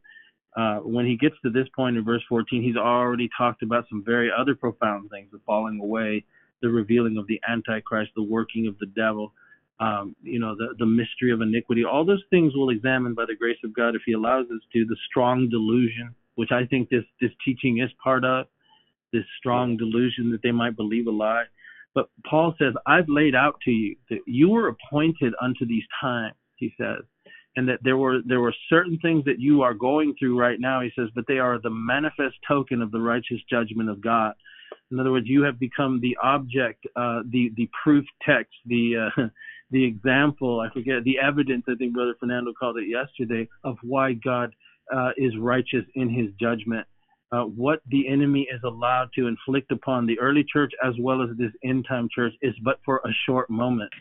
Speaker 2: uh, when he gets to this point in verse 14, he's already talked about some very other profound things the falling away, the revealing of the Antichrist, the working of the devil. Um, you know, the, the mystery of iniquity, all those things we'll examine by the grace of God if He allows us to. The strong delusion, which I think this this teaching is part of, this strong delusion that they might believe a lie. But Paul says, I've laid out to you that you were appointed unto these times, he says, and that there were there were certain things that you are going through right now, he says, but they are the manifest token of the righteous judgment of God. In other words, you have become the object, uh, the the proof text, the uh, the example, I forget, the evidence. I think Brother Fernando called it yesterday of why God uh, is righteous in his judgment. Uh, what the enemy is allowed to inflict upon the early church as well as this end time church is but for a short moment.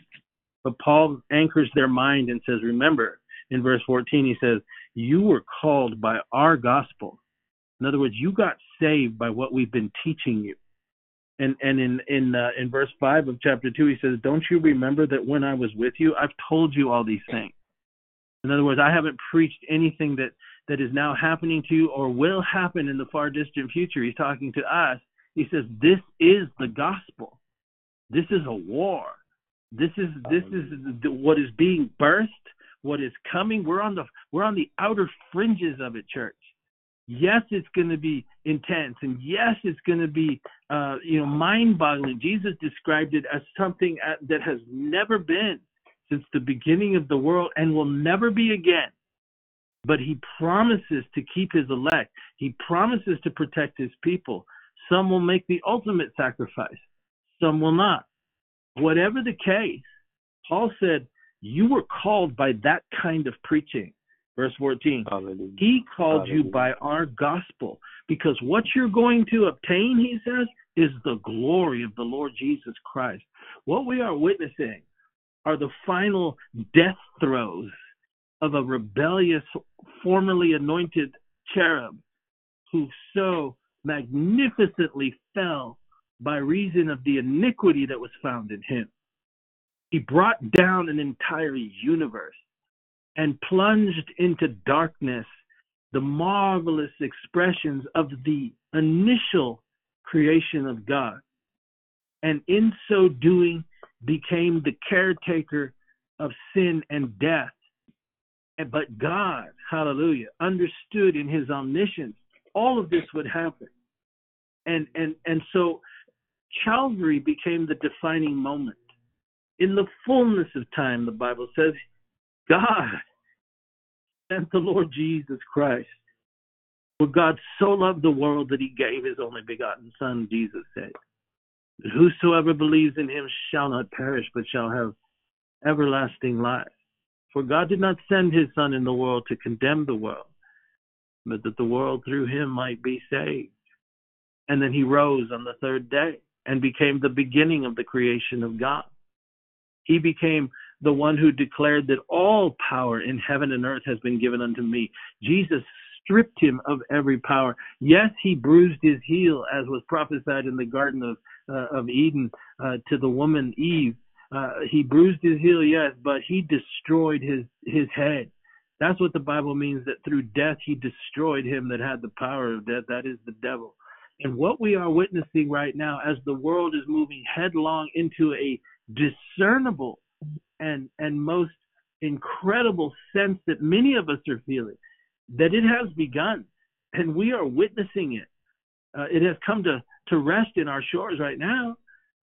Speaker 2: But Paul anchors their mind and says, Remember, in verse 14, he says, You were called by our gospel. In other words, you got saved by what we've been teaching you. And and in in uh, in verse five of chapter two, he says, "Don't you remember that when I was with you, I've told you all these things." In other words, I haven't preached anything that that is now happening to you or will happen in the far distant future. He's talking to us. He says, "This is the gospel. This is a war. This is this is what is being birthed, what is coming. We're on the we're on the outer fringes of it, church. Yes, it's going to be intense, and yes, it's going to be uh, you know mind-boggling. Jesus described it as something uh, that has never been since the beginning of the world and will never be again. But he promises to keep his elect. He promises to protect his people. Some will make the ultimate sacrifice, some will not. Whatever the case, Paul said, You were called by that kind of preaching. Verse 14.
Speaker 1: Hallelujah.
Speaker 2: He called
Speaker 1: Hallelujah.
Speaker 2: you by our gospel because what you're going to obtain, he says, is the glory of the Lord Jesus Christ. What we are witnessing are the final death throes of a rebellious, formerly anointed cherub who so magnificently fell by reason of the iniquity that was found in him. He brought down an entire universe and plunged into darkness the marvelous expressions of the initial creation of God. And in so doing, became the caretaker of sin and death. But God, hallelujah, understood in his omniscience all of this would happen. And and and so Calvary became the defining moment. In the fullness of time, the Bible says, God sent the Lord Jesus Christ. For God so loved the world that he gave his only begotten Son, Jesus said. Whosoever believes in him shall not perish, but shall have everlasting life. For God did not send his Son in the world to condemn the world, but that the world through him might be saved. And then he rose on the third day and became the beginning of the creation of God. He became the one who declared that all power in heaven and earth has been given unto me. Jesus stripped him of every power. Yes, he bruised his heel, as was prophesied in the Garden of, uh, of Eden uh, to the woman Eve. Uh, he bruised his heel, yes, but he destroyed his, his head. That's what the Bible means that through death he destroyed him that had the power of death. That is the devil. And what we are witnessing right now, as the world is moving headlong into a discernible and and most incredible sense that many of us are feeling, that it has begun, and we are witnessing it. Uh, it has come to to rest in our shores right now.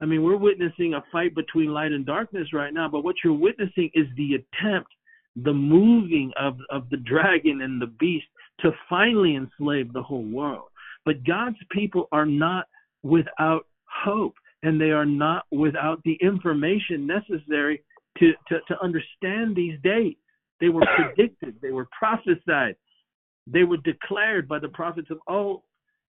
Speaker 2: I mean, we're witnessing a fight between light and darkness right now, but what you're witnessing is the attempt, the moving of of the dragon and the beast to finally enslave the whole world. But God's people are not without hope, and they are not without the information necessary to, to, to understand these days. They were predicted, they were prophesied, they were declared by the prophets of old,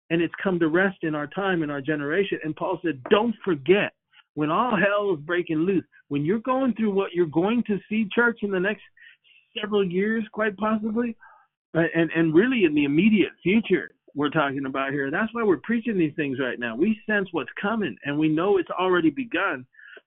Speaker 2: and it's come to rest in our time, in our generation. And Paul said, Don't forget, when all hell is breaking loose, when you're going through what you're going to see, church, in the next several years, quite possibly, and, and really in the immediate future, we're talking about here. That's why we're preaching these things right now. We sense what's coming and we know it's already begun.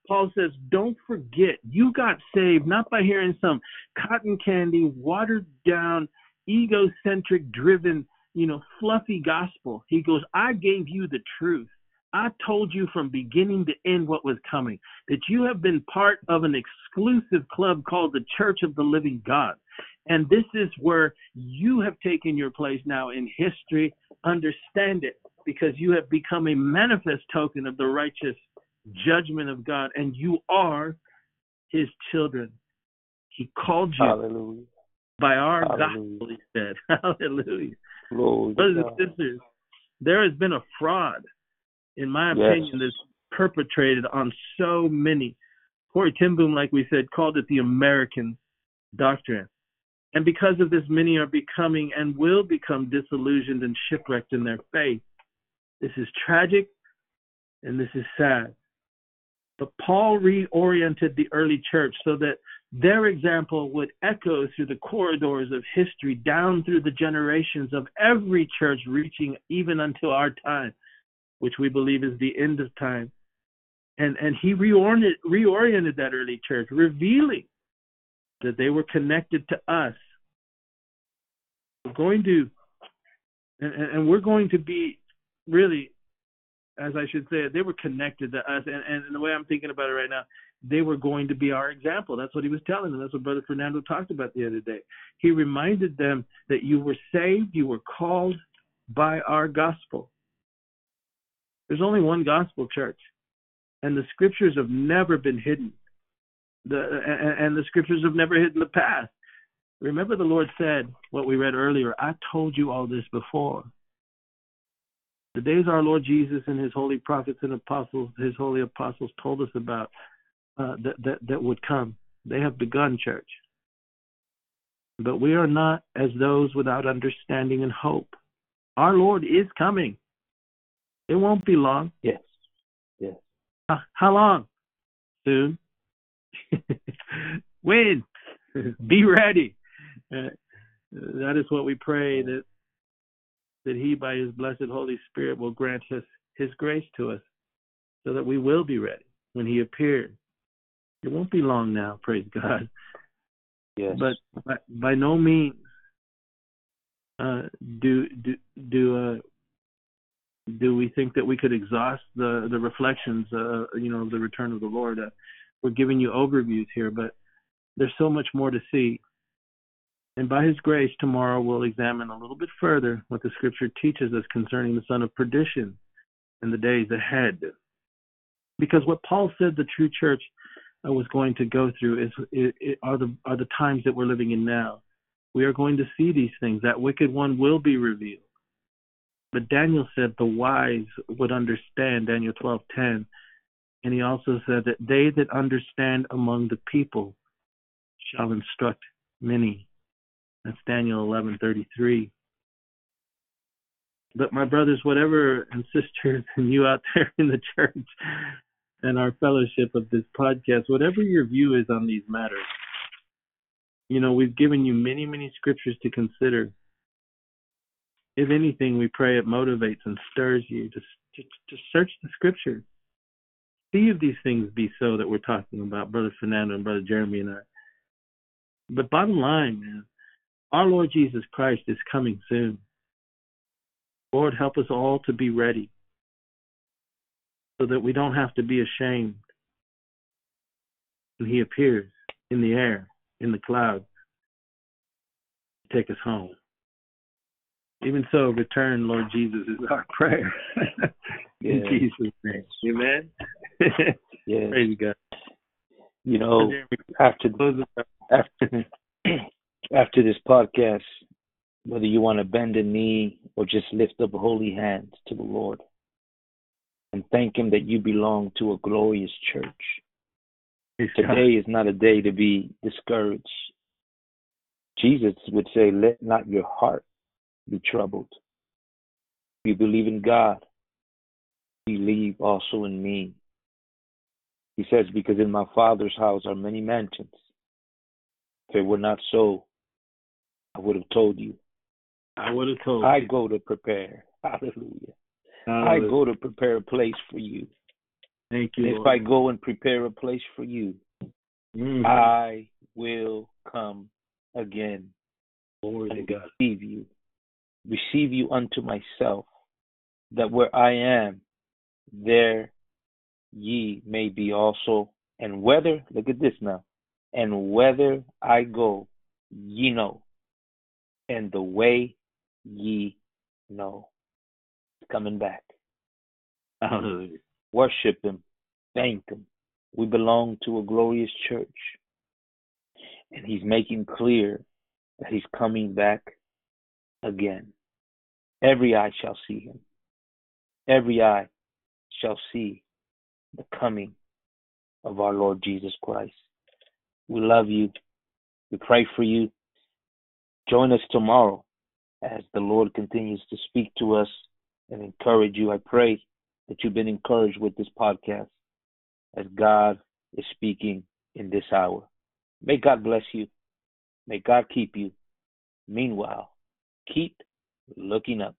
Speaker 2: Paul says, don't forget, you got saved not by hearing some cotton candy, watered down, egocentric driven, you know, fluffy gospel. He goes, I gave you the truth. I told you from beginning to end what was coming, that you have been part of an exclusive club called the Church of the Living God. And this is where you have taken your place now in history. Understand it because you have become a manifest token of the righteous judgment of God, and you are his children. He called you
Speaker 1: Hallelujah.
Speaker 2: by our
Speaker 1: Hallelujah.
Speaker 2: gospel, he said. Hallelujah.
Speaker 1: Glory
Speaker 2: Brothers and sisters, there has been a fraud, in my
Speaker 1: Yes.
Speaker 2: opinion, that's perpetrated on so many. Corrie ten Boom, like we said, called it the American doctrine. And because of this, many are becoming and will become disillusioned and shipwrecked in their faith. This is tragic and this is sad. But Paul reoriented the early church so that their example would echo through the corridors of history, down through the generations of every church, reaching even until our time. which we believe is the end of time. And and he reoriented reoriented that early church, revealing that they were connected to us. We're going to and, and we're going to be really as I should say, they were connected to us. And, and the way I'm thinking about it right now, they were going to be our example. That's what he was telling them. That's what Brother Fernando talked about the other day. He reminded them that you were saved, you were called by our gospel. There's only one gospel, church, and the scriptures have never been hidden. The, and, the scriptures have never hidden the past. Remember, the Lord said what we read earlier I told you all this before. The days our Lord Jesus and his holy prophets and apostles, his holy apostles told us about uh, that, that, that would come. They have begun, church. But we are not as those without understanding and hope. Our Lord is coming. It won't be long.
Speaker 1: Yes. Yes.
Speaker 2: Uh, how long? Soon. when? be ready. Uh, that is what we pray that that he by his blessed holy spirit will grant us his grace to us so that we will be ready when he appears it won't be long now praise god.
Speaker 1: Yes.
Speaker 2: But by, by no means uh, do do do uh, do we think that we could exhaust the the reflections uh, you know of the return of the lord. Uh, we're giving you overviews here but there's so much more to see. And by his grace, tomorrow we'll examine a little bit further what the scripture teaches us concerning the son of perdition in the days ahead. Because what Paul said the true church uh, was going to go through is, is, are the are the times that we're living in now. We are going to see these things. That wicked one will be revealed. But Daniel said the wise would understand, Daniel 12:10, and he also said that they that understand among the people shall instruct many. That's Daniel 11:33. But my brothers, whatever and sisters, and you out there in the church and our fellowship of this podcast, whatever your view is on these matters, you know, we've given you many, many scriptures to consider. If anything, we pray it motivates and stirs you to, to, to search the scriptures. See if these things be so that we're talking about, Brother Fernando and Brother Jeremy and I. But bottom line, man, our Lord Jesus Christ is coming soon. Lord, help us all to be ready so that we don't have to be ashamed when He appears in the air, in the clouds, to take us home. Even so, return, Lord Jesus, is our prayer. in Jesus' name. Amen.
Speaker 1: yes.
Speaker 2: Praise God.
Speaker 1: You know, after after after this podcast, whether you want to bend a knee or just lift up holy hands to the Lord and thank Him that you belong to a glorious church. Today is not a day to be discouraged. Jesus would say, Let not your heart be troubled. You believe in God, believe also in me. He says, Because in my Father's house are many mansions. If it were not so, I would have told you.
Speaker 2: I would have told
Speaker 1: I
Speaker 2: you.
Speaker 1: go to prepare. Hallelujah.
Speaker 2: Hallelujah.
Speaker 1: I go to prepare a place for you.
Speaker 2: Thank you.
Speaker 1: And if
Speaker 2: Lord.
Speaker 1: I go and prepare a place for you,
Speaker 2: Mhm.
Speaker 1: I will come again
Speaker 2: Glory to God.
Speaker 1: receive you, receive you unto myself, that where I am, there ye may be also. And whether, look at this now, and whether I go, ye know, and the way ye know. Coming back.
Speaker 2: Hallelujah.
Speaker 1: Worship him, thank him. We belong to a glorious church. And he's making clear that he's coming back again. Every eye shall see him. Every eye shall see the coming of our Lord Jesus Christ. We love you. We pray for you. Join us tomorrow as the Lord continues to speak to us and encourage you. I pray that you've been encouraged with this podcast as God is speaking in this hour. May God bless you. May God keep you. Meanwhile, keep looking up.